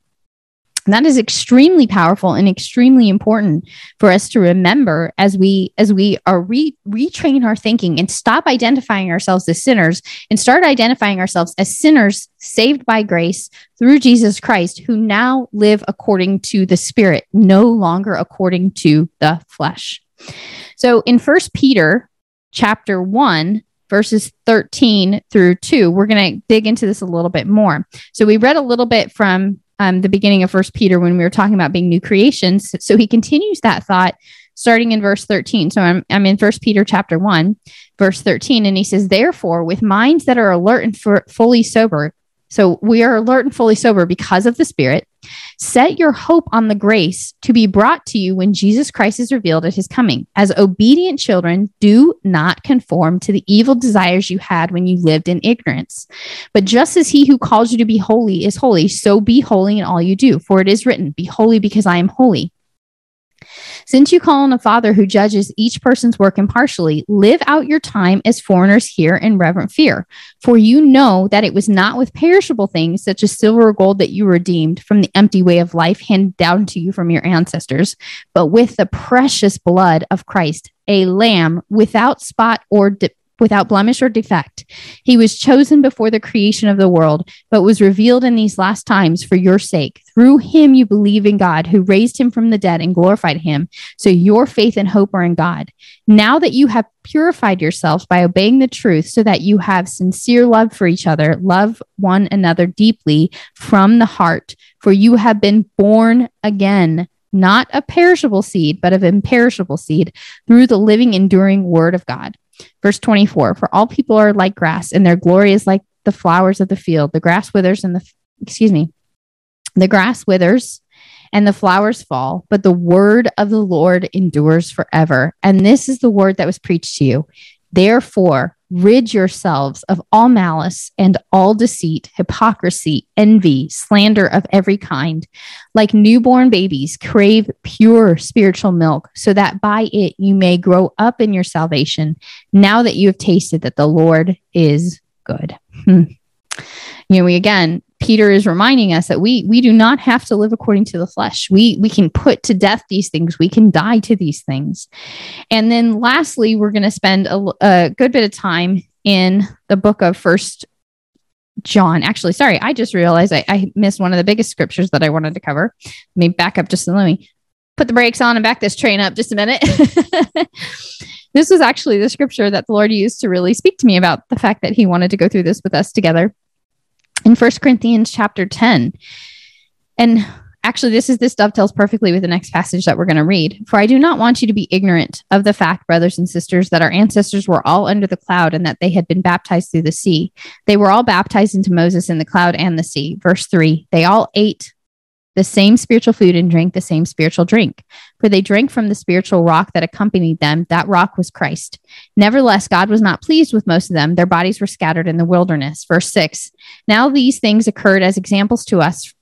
And that is extremely powerful and extremely important for us to remember as we as we are re, retrain our thinking and stop identifying ourselves as sinners and start identifying ourselves as sinners saved by grace through Jesus Christ who now live according to the spirit no longer according to the flesh. So in First Peter chapter 1 verses 13 through 2. We're going to dig into this a little bit more. So we read a little bit from um, the beginning of First Peter when we were talking about being new creations. So he continues that thought starting in verse 13. So I'm, I'm in First Peter chapter 1, verse 13, and he says, Therefore, with minds that are alert and for, fully sober, so we are alert and fully sober because of the Spirit. Set your hope on the grace to be brought to you when Jesus Christ is revealed at his coming. As obedient children, do not conform to the evil desires you had when you lived in ignorance. But just as he who calls you to be holy is holy, so be holy in all you do. For it is written, Be holy because I am holy. Since you call on a father who judges each person's work impartially, live out your time as foreigners here in reverent fear. For you know that it was not with perishable things such as silver or gold that you redeemed from the empty way of life handed down to you from your ancestors, but with the precious blood of Christ, a lamb without spot or de- without blemish or defect. He was chosen before the creation of the world, but was revealed in these last times for your sake. Through him, you believe in God, who raised him from the dead and glorified him. So your faith and hope are in God. Now that you have purified yourselves by obeying the truth, so that you have sincere love for each other, love one another deeply from the heart, for you have been born again not a perishable seed, but of imperishable seed, through the living, enduring word of God. Verse 24 For all people are like grass, and their glory is like the flowers of the field. The grass withers and the, excuse me, the grass withers and the flowers fall, but the word of the Lord endures forever. And this is the word that was preached to you. Therefore, rid yourselves of all malice and all deceit, hypocrisy, envy, slander of every kind. Like newborn babies, crave pure spiritual milk, so that by it you may grow up in your salvation, now that you have tasted that the Lord is good. Hmm. You know, we again Peter is reminding us that we we do not have to live according to the flesh. We we can put to death these things. We can die to these things. And then lastly, we're going to spend a, a good bit of time in the book of First John. Actually, sorry, I just realized I, I missed one of the biggest scriptures that I wanted to cover. Let me back up just a let me put the brakes on and back this train up just a minute. this was actually the scripture that the Lord used to really speak to me about the fact that He wanted to go through this with us together in First Corinthians chapter 10. And actually this is this dovetails perfectly with the next passage that we're going to read. For I do not want you to be ignorant of the fact, brothers and sisters, that our ancestors were all under the cloud and that they had been baptized through the sea. They were all baptized into Moses in the cloud and the sea. Verse 3 They all ate the same spiritual food and drank the same spiritual drink. For they drank from the spiritual rock that accompanied them. That rock was Christ. Nevertheless, God was not pleased with most of them. Their bodies were scattered in the wilderness. Verse 6 Now these things occurred as examples to us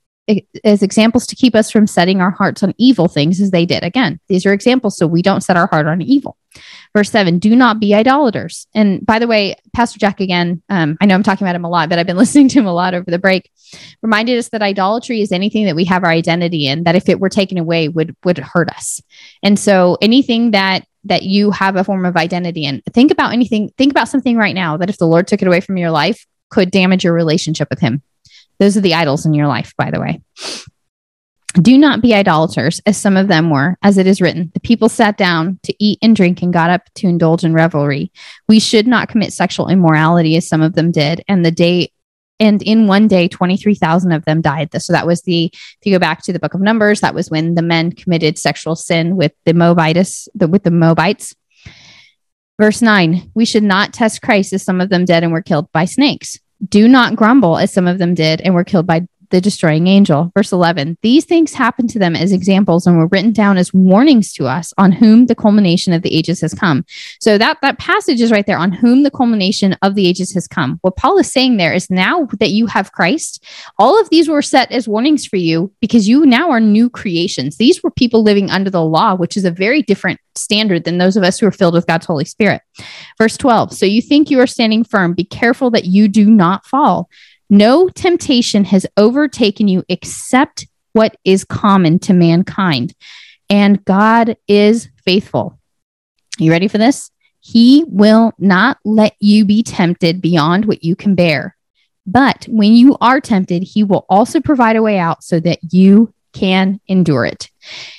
as examples to keep us from setting our hearts on evil things as they did. Again, these are examples so we don't set our heart on evil. Verse seven, do not be idolaters. And by the way, Pastor Jack, again, um, I know I'm talking about him a lot, but I've been listening to him a lot over the break, reminded us that idolatry is anything that we have our identity in, that if it were taken away would, would hurt us. And so anything that that you have a form of identity in, think about anything, think about something right now that if the Lord took it away from your life, could damage your relationship with him those are the idols in your life, by the way. Do not be idolaters, as some of them were, as it is written. The people sat down to eat and drink and got up to indulge in revelry. We should not commit sexual immorality, as some of them did. And the day, and in one day, 23,000 of them died. So that was the, if you go back to the book of Numbers, that was when the men committed sexual sin with the Moabites, the, with the Moabites. Verse 9, we should not test Christ as some of them did and were killed by snakes. Do not grumble as some of them did and were killed by the destroying angel. Verse 11 These things happened to them as examples and were written down as warnings to us on whom the culmination of the ages has come. So that, that passage is right there on whom the culmination of the ages has come. What Paul is saying there is now that you have Christ, all of these were set as warnings for you because you now are new creations. These were people living under the law, which is a very different standard than those of us who are filled with God's Holy Spirit. Verse 12 So you think you are standing firm, be careful that you do not fall. No temptation has overtaken you except what is common to mankind. And God is faithful. You ready for this? He will not let you be tempted beyond what you can bear. But when you are tempted, he will also provide a way out so that you can endure it.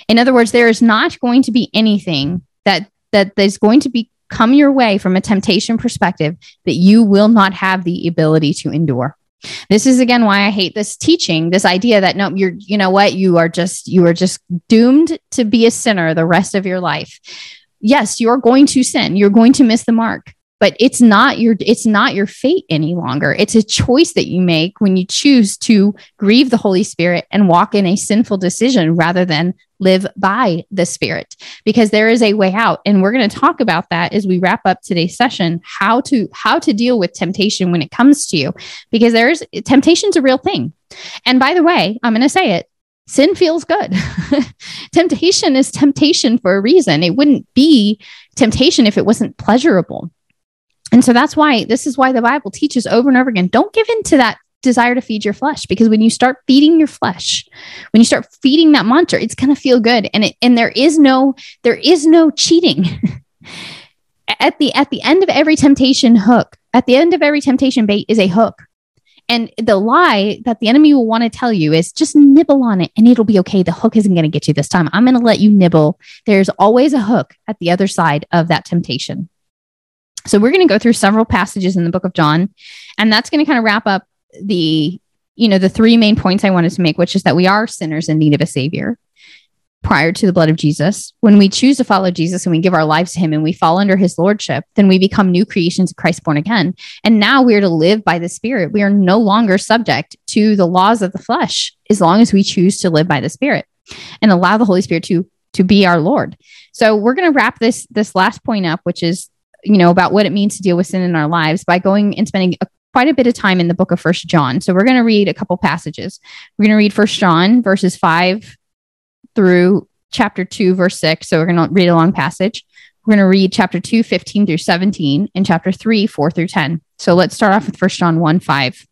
In other words, there is not going to be anything that that is going to be come your way from a temptation perspective that you will not have the ability to endure. This is again why I hate this teaching, this idea that no, you're, you know what, you are just, you are just doomed to be a sinner the rest of your life. Yes, you're going to sin. You're going to miss the mark but it's not your it's not your fate any longer. It's a choice that you make when you choose to grieve the holy spirit and walk in a sinful decision rather than live by the spirit. Because there is a way out. And we're going to talk about that as we wrap up today's session how to how to deal with temptation when it comes to you. Because there's temptation's a real thing. And by the way i'm going to say it sin feels good. Temptation is temptation for a reason. It wouldn't be temptation if it wasn't pleasurable and so that's why this is why the Bible teaches over and over again don't give in to that desire to feed your flesh because when you start feeding your flesh when you start feeding that monster it's going to feel good. And it and there is no there is no cheating. At the at the end of every temptation hook at the end of every temptation bait is a hook. And the lie that the enemy will want to tell you is just nibble on it and it'll be okay. The hook isn't going to get you this time. I'm going to let you nibble. There's always a hook at the other side of that temptation so we're going to go through several passages in the book of John, and that's going to kind of wrap up the, you know, the three main points I wanted to make, which is that we are sinners in need of a savior prior to the blood of Jesus. When we choose to follow Jesus and we give our lives to him and we fall under his lordship, then we become new creations of Christ born again. And now we are to live by the spirit. We are no longer subject to the laws of the flesh as long as we choose to live by the spirit and allow the Holy Spirit to to be our Lord. So we're going to wrap this this last point up, which is you know, about what it means to deal with sin in our lives by going and spending a, quite a bit of time in the book of First John. So we're going to read a couple passages. We're going to read First John verses five through chapter two, verse six. So we're going to read a long passage. We're going to read chapter 2, 15 through 17, and chapter 3, 4 through 10. So let's start off with First John 1, 5.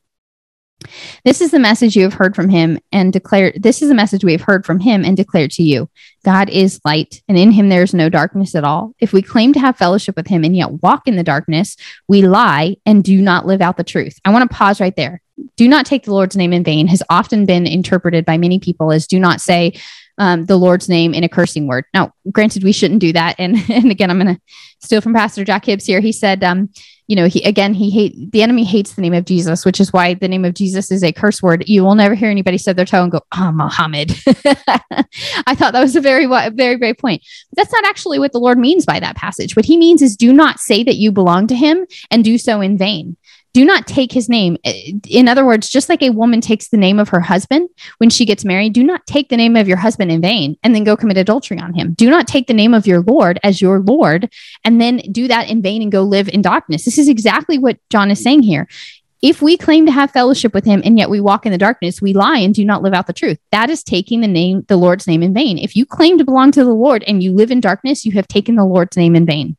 This is the message you have heard from him and declared. This is the message we have heard from him and declared to you. God is light, and in him there is no darkness at all. If we claim to have fellowship with him and yet walk in the darkness, we lie and do not live out the truth. I want to pause right there. Do not take the Lord's name in vain has often been interpreted by many people as do not say, um, the Lord's name in a cursing word. Now, granted, we shouldn't do that. And, and again, I'm going to steal from Pastor Jack Hibbs here. He said, um, you know, he again, he hate the enemy hates the name of Jesus, which is why the name of Jesus is a curse word. You will never hear anybody stub their toe and go, ah, "Oh, Muhammad." I thought that was a very, very great point. But that's not actually what the Lord means by that passage. What He means is, do not say that you belong to Him and do so in vain do not take his name. Eh, in other words, just like a woman takes the name of her husband when she gets married, do not take the name of your husband in vain and then go commit adultery on him. Do not take the name of your Lord as your Lord and then do that in vain and go live in darkness. This is exactly what John is saying here. If we claim to have fellowship with him and yet we walk in the darkness, we lie and do not live out the truth. That is taking the name, the Lord's name in vain. If you claim to belong to the Lord and you live in darkness, you have taken the Lord's name in vain.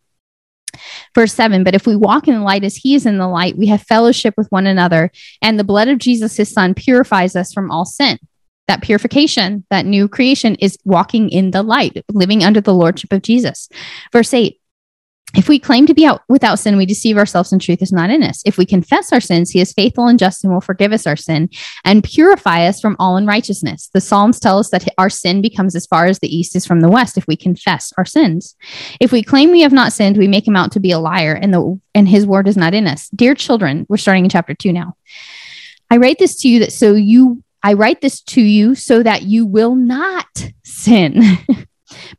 Verse 7 But if we walk in the light as he is in the light, we have fellowship with one another, and the blood of Jesus, his son, purifies us from all sin. That purification, that new creation is walking in the light, living under the lordship of Jesus. Verse 8 if we claim to be out without sin, we deceive ourselves and truth is not in us. If we confess our sins, he is faithful and just and will forgive us our sin and purify us from all unrighteousness. The Psalms tell us that our sin becomes as far as the east is from the west if we confess our sins. If we claim we have not sinned, we make him out to be a liar and the and his word is not in us. Dear children, we're starting in chapter 2 now. I write this to you that so you I write this to you so that you will not sin.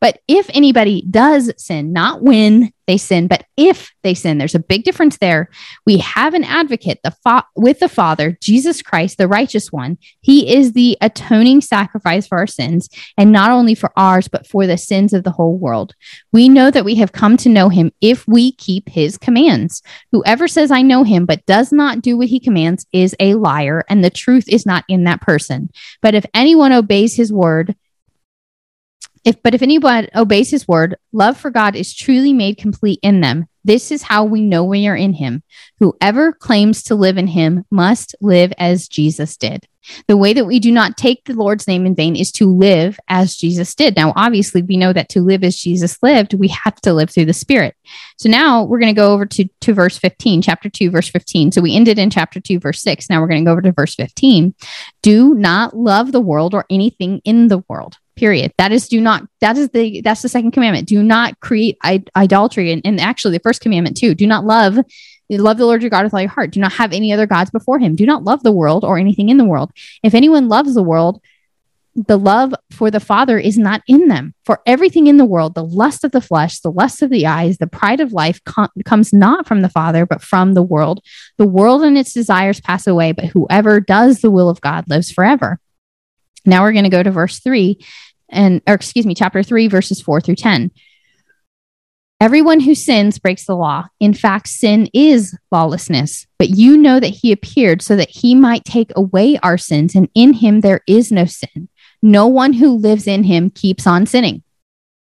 But if anybody does sin, not when they sin, but if they sin, there's a big difference there. We have an advocate the fa- with the Father, Jesus Christ, the righteous one. He is the atoning sacrifice for our sins, and not only for ours, but for the sins of the whole world. We know that we have come to know him if we keep his commands. Whoever says, I know him, but does not do what he commands is a liar, and the truth is not in that person. But if anyone obeys his word, if but if anyone obeys his word, love for God is truly made complete in them. This is how we know we are in him. Whoever claims to live in him must live as Jesus did. The way that we do not take the Lord's name in vain is to live as Jesus did. Now, obviously, we know that to live as Jesus lived, we have to live through the Spirit. So now we're going to go over to, to verse 15, chapter 2, verse 15. So we ended in chapter 2, verse 6. Now we're going to go over to verse 15. Do not love the world or anything in the world period. That is do not that is the that's the second commandment. Do not create I- idolatry. And, and actually the first commandment too. Do not love love the lord your god with all your heart. Do not have any other gods before him. Do not love the world or anything in the world. If anyone loves the world the love for the father is not in them. For everything in the world the lust of the flesh the lust of the eyes the pride of life com- comes not from the father but from the world. The world and its desires pass away but whoever does the will of god lives forever. Now we're going to go to verse 3 and or excuse me, chapter 3 verses 4 through 10. Everyone who sins breaks the law. In fact, sin is lawlessness. But you know that he appeared so that he might take away our sins, and in him there is no sin. No one who lives in him keeps on sinning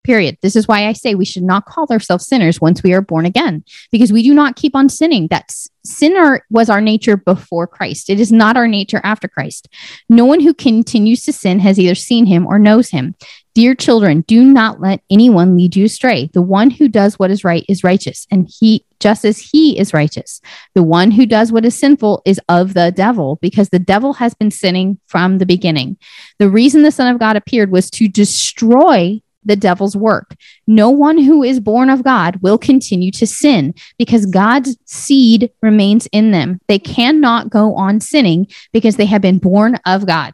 period. This is why I say we should not call ourselves sinners once we are born again, because we do not keep on sinning. That sinner was our nature before Christ. It is not our nature after Christ. No one who continues to sin has either seen him or knows him. Dear children, do not let anyone lead you astray. The one who does what is right is righteous, and he just as he is righteous. The one who does what is sinful is of the devil, because the devil has been sinning from the beginning. The reason the Son of God appeared was to destroy the devil's work. No one who is born of God will continue to sin because God's seed remains in them. They cannot go on sinning because they have been born of God.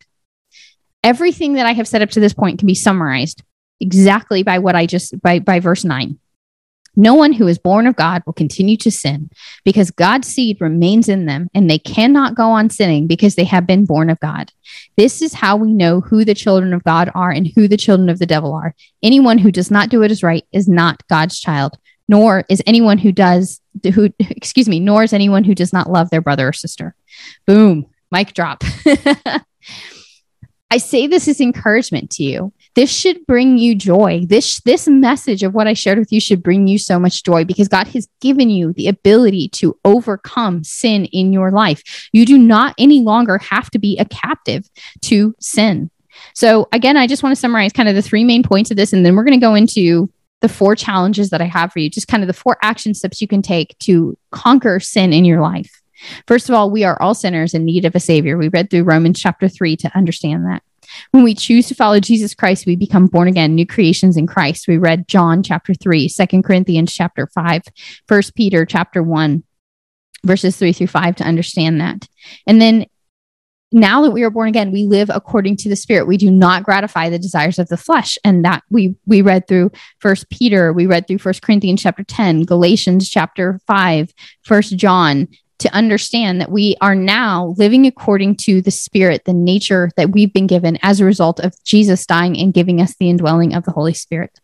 Everything that I have said up to this point can be summarized exactly by what I just by by verse 9. No one who is born of God will continue to sin because God's seed remains in them and they cannot go on sinning because they have been born of God. This is how we know who the children of God are and who the children of the devil are. Anyone who does not do what is right is not God's child, nor is anyone who does who excuse me, nor is anyone who does not love their brother or sister. Boom, mic drop. I say this as encouragement to you this should bring you joy. This this message of what I shared with you should bring you so much joy because God has given you the ability to overcome sin in your life. You do not any longer have to be a captive to sin. So again, I just want to summarize kind of the three main points of this and then we're going to go into the four challenges that I have for you, just kind of the four action steps you can take to conquer sin in your life. First of all, we are all sinners in need of a savior. We read through Romans chapter 3 to understand that. When we choose to follow Jesus Christ, we become born again, new creations in Christ. We read John chapter 3, 2 Corinthians chapter 5, 1 Peter chapter 1, verses 3 through 5 to understand that. And then now that we are born again, we live according to the spirit. We do not gratify the desires of the flesh. And that we we read through first Peter, we read through first Corinthians chapter 10, Galatians chapter 5, first John, to understand that we are now living according to the spirit, the nature that we've been given as a result of Jesus dying and giving us the indwelling of the Holy Spirit.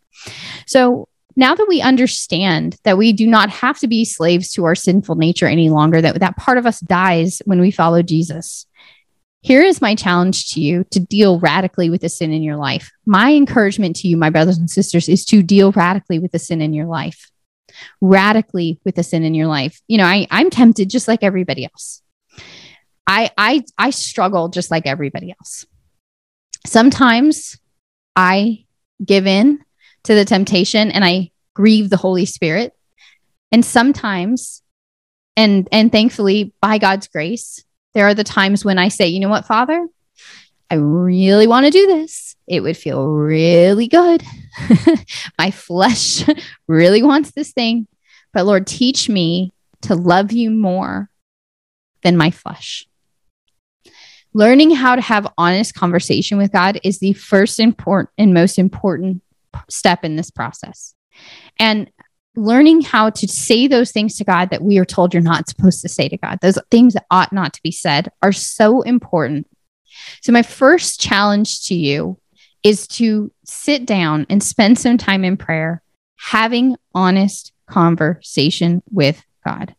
So now that we understand that we do not have to be slaves to our sinful nature any longer, that that part of us dies when we follow Jesus. Here is my challenge to you to deal radically with the sin in your life. My encouragement to you, my brothers and sisters, is to deal radically with the sin in your life radically with the sin in your life. You know, I, I'm tempted just like everybody else. I I I struggle just like everybody else. Sometimes I give in to the temptation and I grieve the Holy Spirit. And sometimes and and thankfully by God's grace, there are the times when I say, "You know what, Father? I really want to do this. It would feel really good. My flesh really wants this thing. But Lord, teach me to love you more than my flesh. Learning how to have honest conversation with God is the first important and most important step in this process. And learning how to say those things to God that we are told you're not supposed to say to God, those things that ought not to be said, are so important. So, my first challenge to you is to sit down and spend some time in prayer, having honest conversation with God.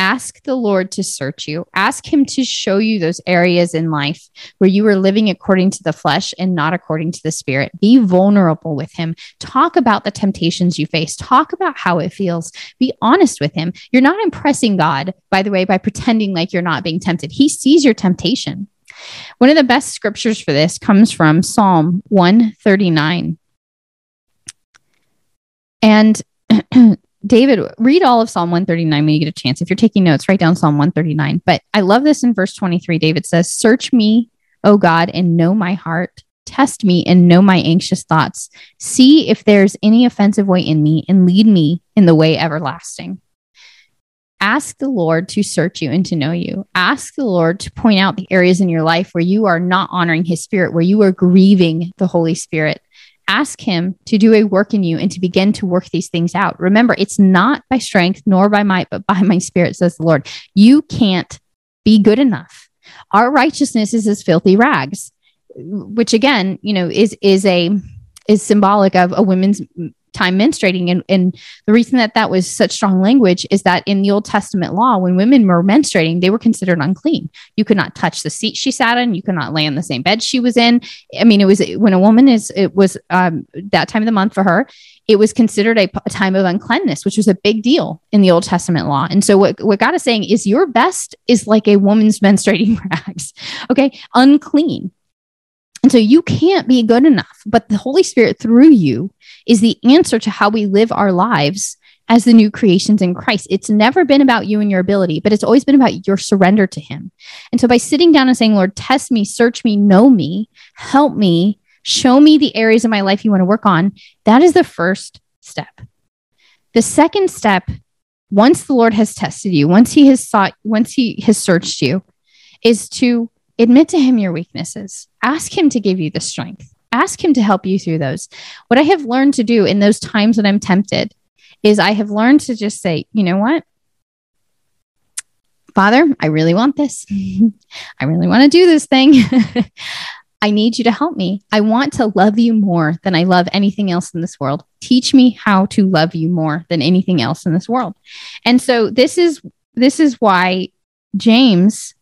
Ask the Lord to search you. Ask Him to show you those areas in life where you are living according to the flesh and not according to the spirit. Be vulnerable with Him. Talk about the temptations you face. Talk about how it feels. Be honest with Him. You're not impressing God, by the way, by pretending like you're not being tempted. He sees your temptation. One of the best scriptures for this comes from Psalm 139. And David, read all of Psalm 139 when you get a chance. If you're taking notes, write down Psalm 139. But I love this in verse 23. David says, Search me, O God, and know my heart. Test me and know my anxious thoughts. See if there's any offensive way in me and lead me in the way everlasting. Ask the Lord to search you and to know you. Ask the Lord to point out the areas in your life where you are not honoring his spirit, where you are grieving the Holy Spirit ask him to do a work in you and to begin to work these things out. Remember, it's not by strength nor by might, but by my spirit, says the Lord. You can't be good enough. Our righteousness is as filthy rags, which again, you know, is is a is symbolic of a woman's time menstruating. And, and the reason that that was such strong language is that in the Old Testament law, when women were menstruating, they were considered unclean. You could not touch the seat she sat in. You could not lay on the same bed she was in. I mean, it was when a woman is, it was um, that time of the month for her, it was considered a, a time of uncleanness, which was a big deal in the Old Testament law. And so what, what God is saying is your best is like a woman's menstruating rags. Okay. Unclean. And so you can't be good enough, but the Holy Spirit through you is the answer to how we live our lives as the new creations in Christ. It's never been about you and your ability, but it's always been about your surrender to Him. And so by sitting down and saying, Lord, test me, search me, know me, help me, show me the areas of my life you want to work on, that is the first step. The second step, once the Lord has tested you, once He has sought, once He has searched you, is to admit to him your weaknesses. Ask him to give you the strength. Ask him to help you through those. What I have learned to do in those times when I'm tempted is I have learned to just say, you know what? Father, I really want this. I really want to do this thing. I need you to help me. I want to love you more than I love anything else in this world. Teach me how to love you more than anything else in this world. And so this is this is why James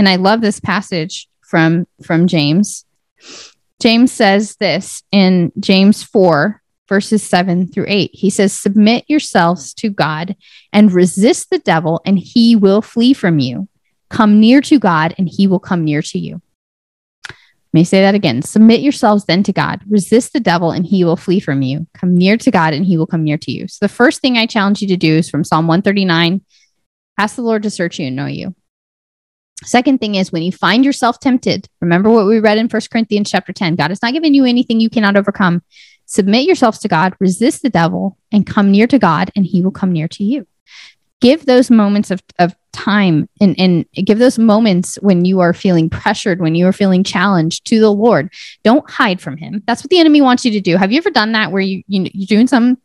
and I love this passage from from James. James says this in James 4 verses 7 through 8. He says, Submit yourselves to God and resist the devil, and he will flee from you. Come near to God, and he will come near to you. Let me say that again. Submit yourselves then to God. Resist the devil, and he will flee from you. Come near to God, and he will come near to you. So, the first thing I challenge you to do is from Psalm 139 ask the Lord to search you and know you. Second thing is when you find yourself tempted, remember what we read in First Corinthians chapter 10. God has not given you anything you cannot overcome. Submit yourselves to God, resist the devil, and come near to God, and he will come near to you. Give those moments of, of time and, and give those moments when you are feeling pressured, when you are feeling challenged to the Lord. Don't hide from him. That's what the enemy wants you to do. Have you ever done that where you, you you're doing some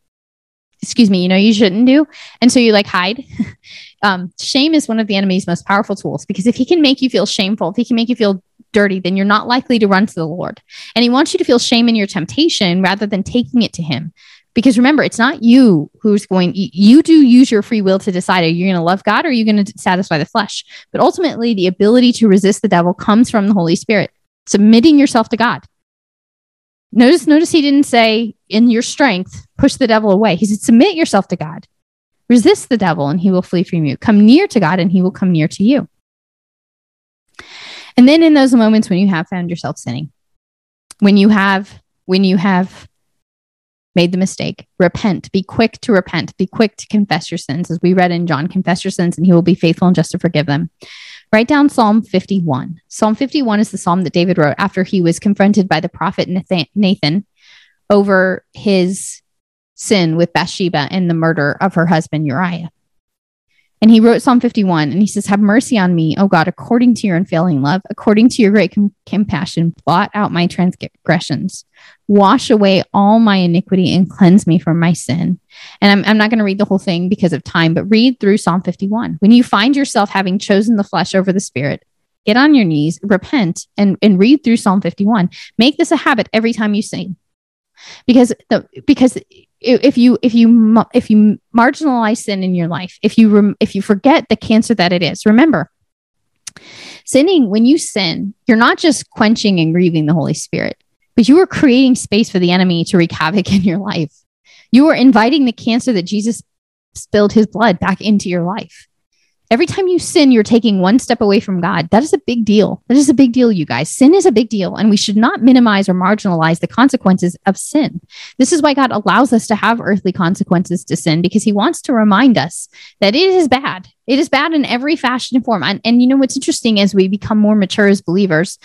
excuse me, you know, you shouldn't do. And so you like hide. um, shame is one of the enemy's most powerful tools because if he can make you feel shameful, if he can make you feel dirty, then you're not likely to run to the Lord. And he wants you to feel shame in your temptation rather than taking it to him. Because remember, it's not you who's going, you do use your free will to decide are you going to love God or are you going to satisfy the flesh? But ultimately, the ability to resist the devil comes from the Holy Spirit, submitting yourself to God. Notice, notice he didn't say, in your strength, push the devil away. He said, submit yourself to God. Resist the devil and he will flee from you. Come near to God and he will come near to you. And then in those moments when you have found yourself sinning, when you have, when you have made the mistake, repent, be quick to repent, be quick to confess your sins. As we read in John, confess your sins and he will be faithful and just to forgive them. Write down Psalm 51. Psalm 51 is the psalm that David wrote after he was confronted by the prophet Nathan over his sin with Bathsheba and the murder of her husband Uriah. And he wrote Psalm 51 and he says, Have mercy on me, O God, according to your unfailing love, according to your great com- compassion, blot out my transgressions, wash away all my iniquity, and cleanse me from my sin. And I'm, I'm not going to read the whole thing because of time, but read through Psalm 51. When you find yourself having chosen the flesh over the spirit, get on your knees, repent, and, and read through Psalm 51. Make this a habit every time you sing. Because the because if you if you if you marginalize sin in your life if you rem, if you forget the cancer that it is remember sinning when you sin you're not just quenching and grieving the holy spirit but you are creating space for the enemy to wreak havoc in your life. You are inviting the cancer that jesus spilled his blood back into your life Every time you sin, you're taking one step away from God. That is a big deal. That is a big deal, you guys. Sin is a big deal, and we should not minimize or marginalize the consequences of sin. This is why God allows us to have earthly consequences to sin because He wants to remind us that it is bad. It is bad in every fashion and form. And, and you know what's interesting as we become more mature as believers,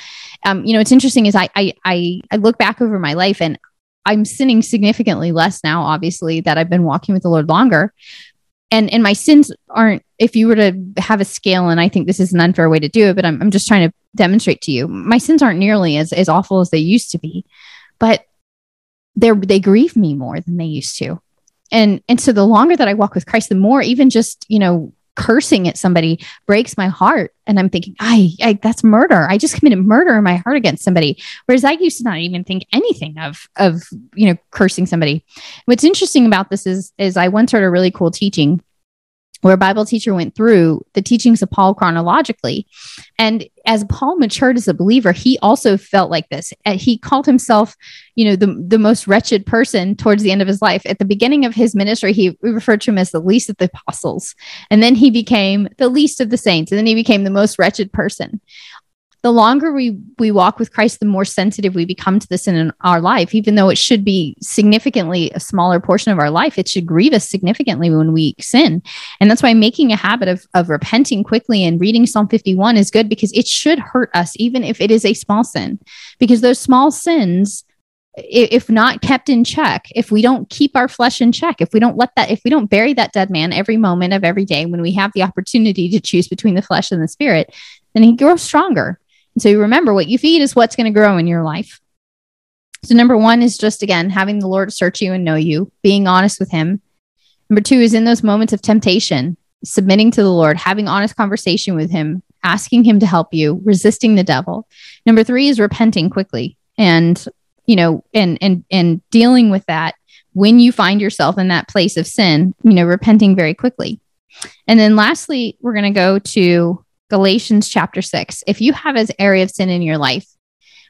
um, you know, it's interesting is I, I I I look back over my life and I'm sinning significantly less now, obviously, that I've been walking with the Lord longer and and my sins aren't if you were to have a scale and i think this is an unfair way to do it but i'm, I'm just trying to demonstrate to you my sins aren't nearly as, as awful as they used to be but they they grieve me more than they used to. And and so the longer that i walk with christ the more even just you know cursing at somebody breaks my heart. And i'm thinking I, I that's murder. I just committed murder in my heart against somebody. Whereas i used to not even think anything of of you know cursing somebody. What's interesting about this is is i once heard a really cool teaching where Bible teacher went through the teachings of Paul chronologically. And as Paul matured as a believer, he also felt like this. Uh, he called himself, you know, the, the most wretched person towards the end of his life. At the beginning of his ministry, he referred to him as the least of the apostles. And then he became the least of the saints. And then he became the most wretched person the longer we we walk with Christ, the more sensitive we become to this in our life. Even though it should be significantly a smaller portion of our life, it should grieve us significantly when we sin. And that's why making a habit of of repenting quickly and reading Psalm 51 is good because it should hurt us, even if it is a small sin, because those small sins if not kept in check, if we don't keep our flesh in check, if we don't let that, if we don't bury that dead man every moment of every day when we have the opportunity to choose between the flesh and the spirit, then he grows stronger. So remember what you feed is what's going to grow in your life. So, number one is just again having the Lord search you and know you, being honest with Him. Number two is in those moments of temptation, submitting to the Lord, having honest conversation with Him, asking Him to help you, resisting the devil. Number three is repenting quickly and, you know, and, and, and dealing with that when you find yourself in that place of sin, you know, repenting very quickly. And then lastly, we're going to go to Galatians chapter 6. If you have an area of sin in your life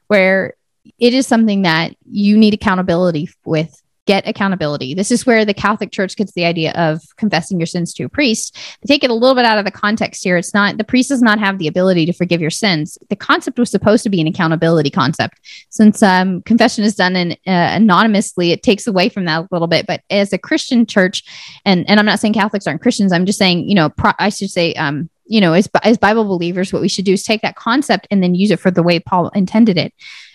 where it is something that you need accountability with, get accountability. This is where the Catholic Church gets the idea of confessing your sins to a priest. They take it a little bit out of the context here. It's not the priest does not have the ability to forgive your sins. The concept was supposed to be an accountability concept. Since um, confession is done in, uh, anonymously, it takes away from that a little bit. But as a Christian church, and and I'm not saying Catholics aren't Christians. I'm just saying you know pro- I should say um, you know, as, as Bible believers, what we should do is take that concept and then use it for the way Paul intended it,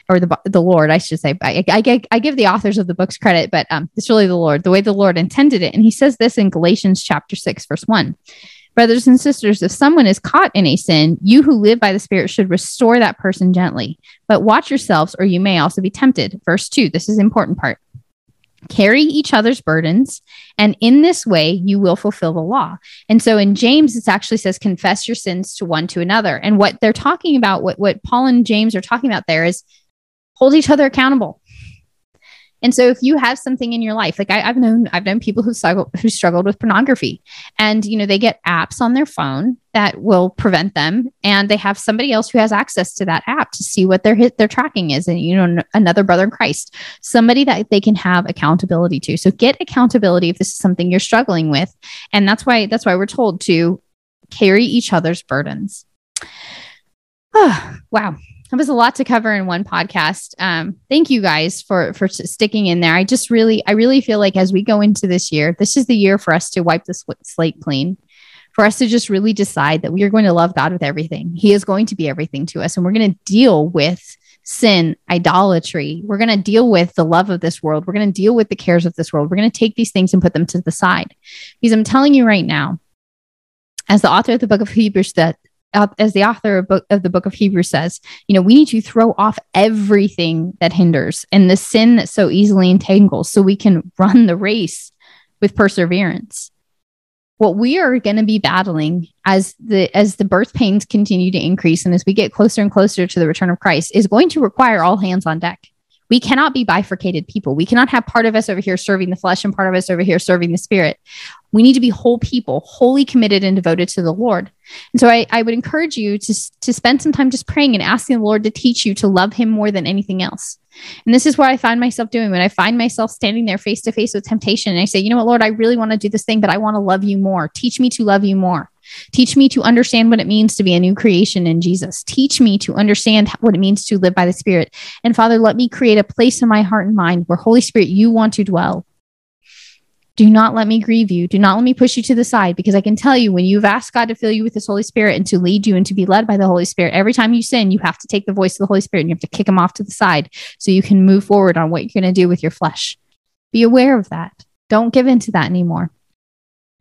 or the the Lord, I should say. I, I, I give the authors of the books credit, but um, it's really the Lord, the way the Lord intended it. And he says this in Galatians chapter 6, verse 1. Brothers and sisters, if someone is caught in a sin, you who live by the Spirit should restore that person gently. But watch yourselves, or you may also be tempted. Verse 2, this is important part. Carry each other's burdens, and in this way you will fulfill the law. And so in James, it actually says, confess your sins to one to another. And what they're talking about, what, what Paul and James are talking about there is hold each other accountable. And so if you have something in your life, like I, have known, I've known people who struggle who struggled with pornography, and you know they get apps on their phone that will prevent them, and they have somebody else who has access to that app to see what their hit their tracking is, and you know another brother in Christ, somebody that they can have accountability to. So get accountability if this is something you're struggling with, and that's why that's why we're told to carry each other's burdens. Oh, wow that was a lot to cover in one podcast. Um, thank you guys for for sticking in there. I just really, I really feel like as we go into this year, this is the year for us to wipe the slate clean, for us to just really decide that we are going to love God with everything. He is going to be everything to us, and we're going to deal with sin, idolatry. We're going to deal with the love of this world. We're going to deal with the cares of this world. We're going to take these things and put them to the side, because I'm telling you right now, As the author of the book of Hebrews that as the author of, book, of the book of Hebrews says, you know, we need to throw off everything that hinders and the sin that so easily entangles so we can run the race with perseverance what we are going to be battling as the as the birth pains continue to increase and as we get closer and closer to the return of Christ is going to require all hands on deck. We cannot be bifurcated people. We cannot have part of us over here serving the flesh and part of us over here serving the spirit. We need to be whole people, wholly committed and devoted to the Lord. And so I, I would encourage you to, to spend some time just praying and asking the Lord to teach you to love him more than anything else. And this is what I find myself doing when I find myself standing there face to face with temptation. And I say, you know what, Lord, I really want to do this thing, but I want to love you more. Teach me to love you more. Teach me to understand what it means to be a new creation in Jesus. Teach me to understand what it means to live by the Spirit. And Father, let me create a place in my heart and mind where, Holy Spirit, you want to dwell. Do not let me grieve you. Do not let me push you to the side because I can tell you when you've asked God to fill you with His Holy Spirit and to lead you and to be led by the Holy Spirit, every time you sin, you have to take the voice of the Holy Spirit and you have to kick him off to the side so you can move forward on what you're going to do with your flesh. Be aware of that. Don't give in to that anymore.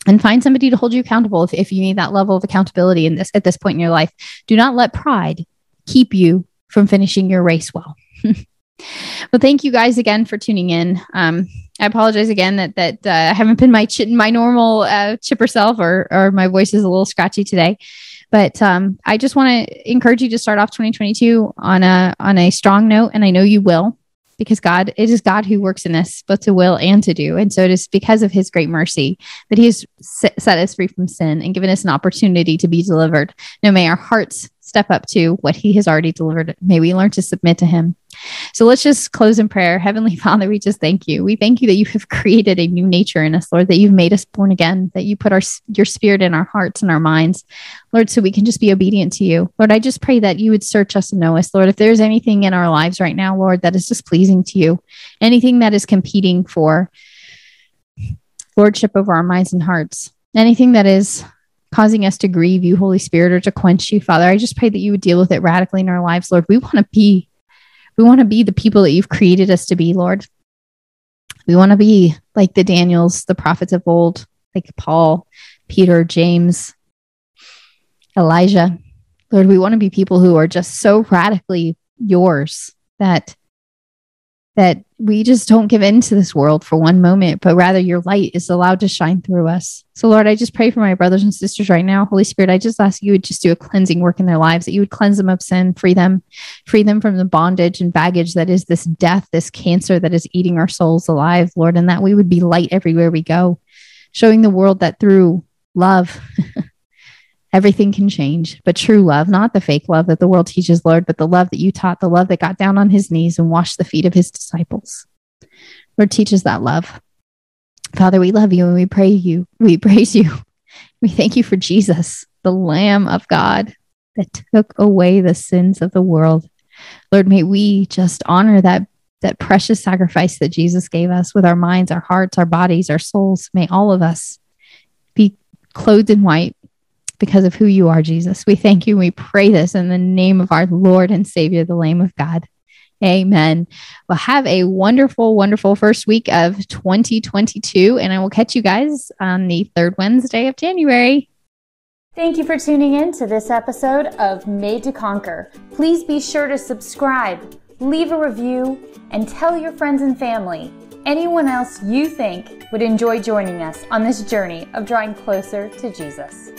And find somebody to hold you accountable if, if you need that level of accountability in this at this point in your life. Do not let pride keep you from finishing your race well. well, thank you guys again for tuning in. Um, I apologize again that that uh, I haven't been my ch- my normal uh, chipper self, or or my voice is a little scratchy today. But um, I just want to encourage you to start off 2022 on a on a strong note, and I know you will, because God it is God who works in us both to will and to do, and so it is because of His great mercy that He has set us free from sin and given us an opportunity to be delivered. Now may our hearts step up to what he has already delivered. May we learn to submit to him. So let's just close in prayer. Heavenly Father, we just thank you. We thank you that you have created a new nature in us, Lord, that you've made us born again, that you put our your spirit in our hearts and our minds, Lord, so we can just be obedient to you. Lord, I just pray that you would search us and know us, Lord. If there's anything in our lives right now, Lord, that is displeasing to you, anything that is competing for lordship over our minds and hearts, anything that is causing us to grieve you, Holy Spirit, or to quench you, Father. I just pray that you would deal with it radically in our lives, Lord. We want to be, we want to be the people that you've created us to be, Lord. We want to be like the Daniels, the prophets of old, like Paul, Peter, James, Elijah. Lord, we want to be people who are just so radically yours that that we just don't give in to this world for one moment, but rather your light is allowed to shine through us. So, Lord, I just pray for my brothers and sisters right now. Holy Spirit, I just ask you would just do a cleansing work in their lives, that you would cleanse them of sin, free them, free them from the bondage and baggage that is this death, this cancer that is eating our souls alive, Lord, and that we would be light everywhere we go, showing the world that through love, everything can change. But true love, not the fake love that the world teaches, Lord, but the love that you taught, the love that got down on his knees and washed the feet of his disciples. Lord, teach us that love. Father, we love you and we pray you. We praise you. We thank you for Jesus, the Lamb of God that took away the sins of the world. Lord, may we just honor that that precious sacrifice that Jesus gave us with our minds, our hearts, our bodies, our souls. May all of us be clothed in white because of who you are, Jesus. We thank you. We pray this in the name of our Lord and Savior, the Lamb of God. Amen. Well, have a wonderful, wonderful first week of 2022. And I will catch you guys on the third Wednesday of January. Thank you for tuning in to this episode of Made to Conquer. Please be sure to subscribe, leave a review, and tell your friends and family, anyone else you think would enjoy joining us on this journey of drawing closer to Jesus.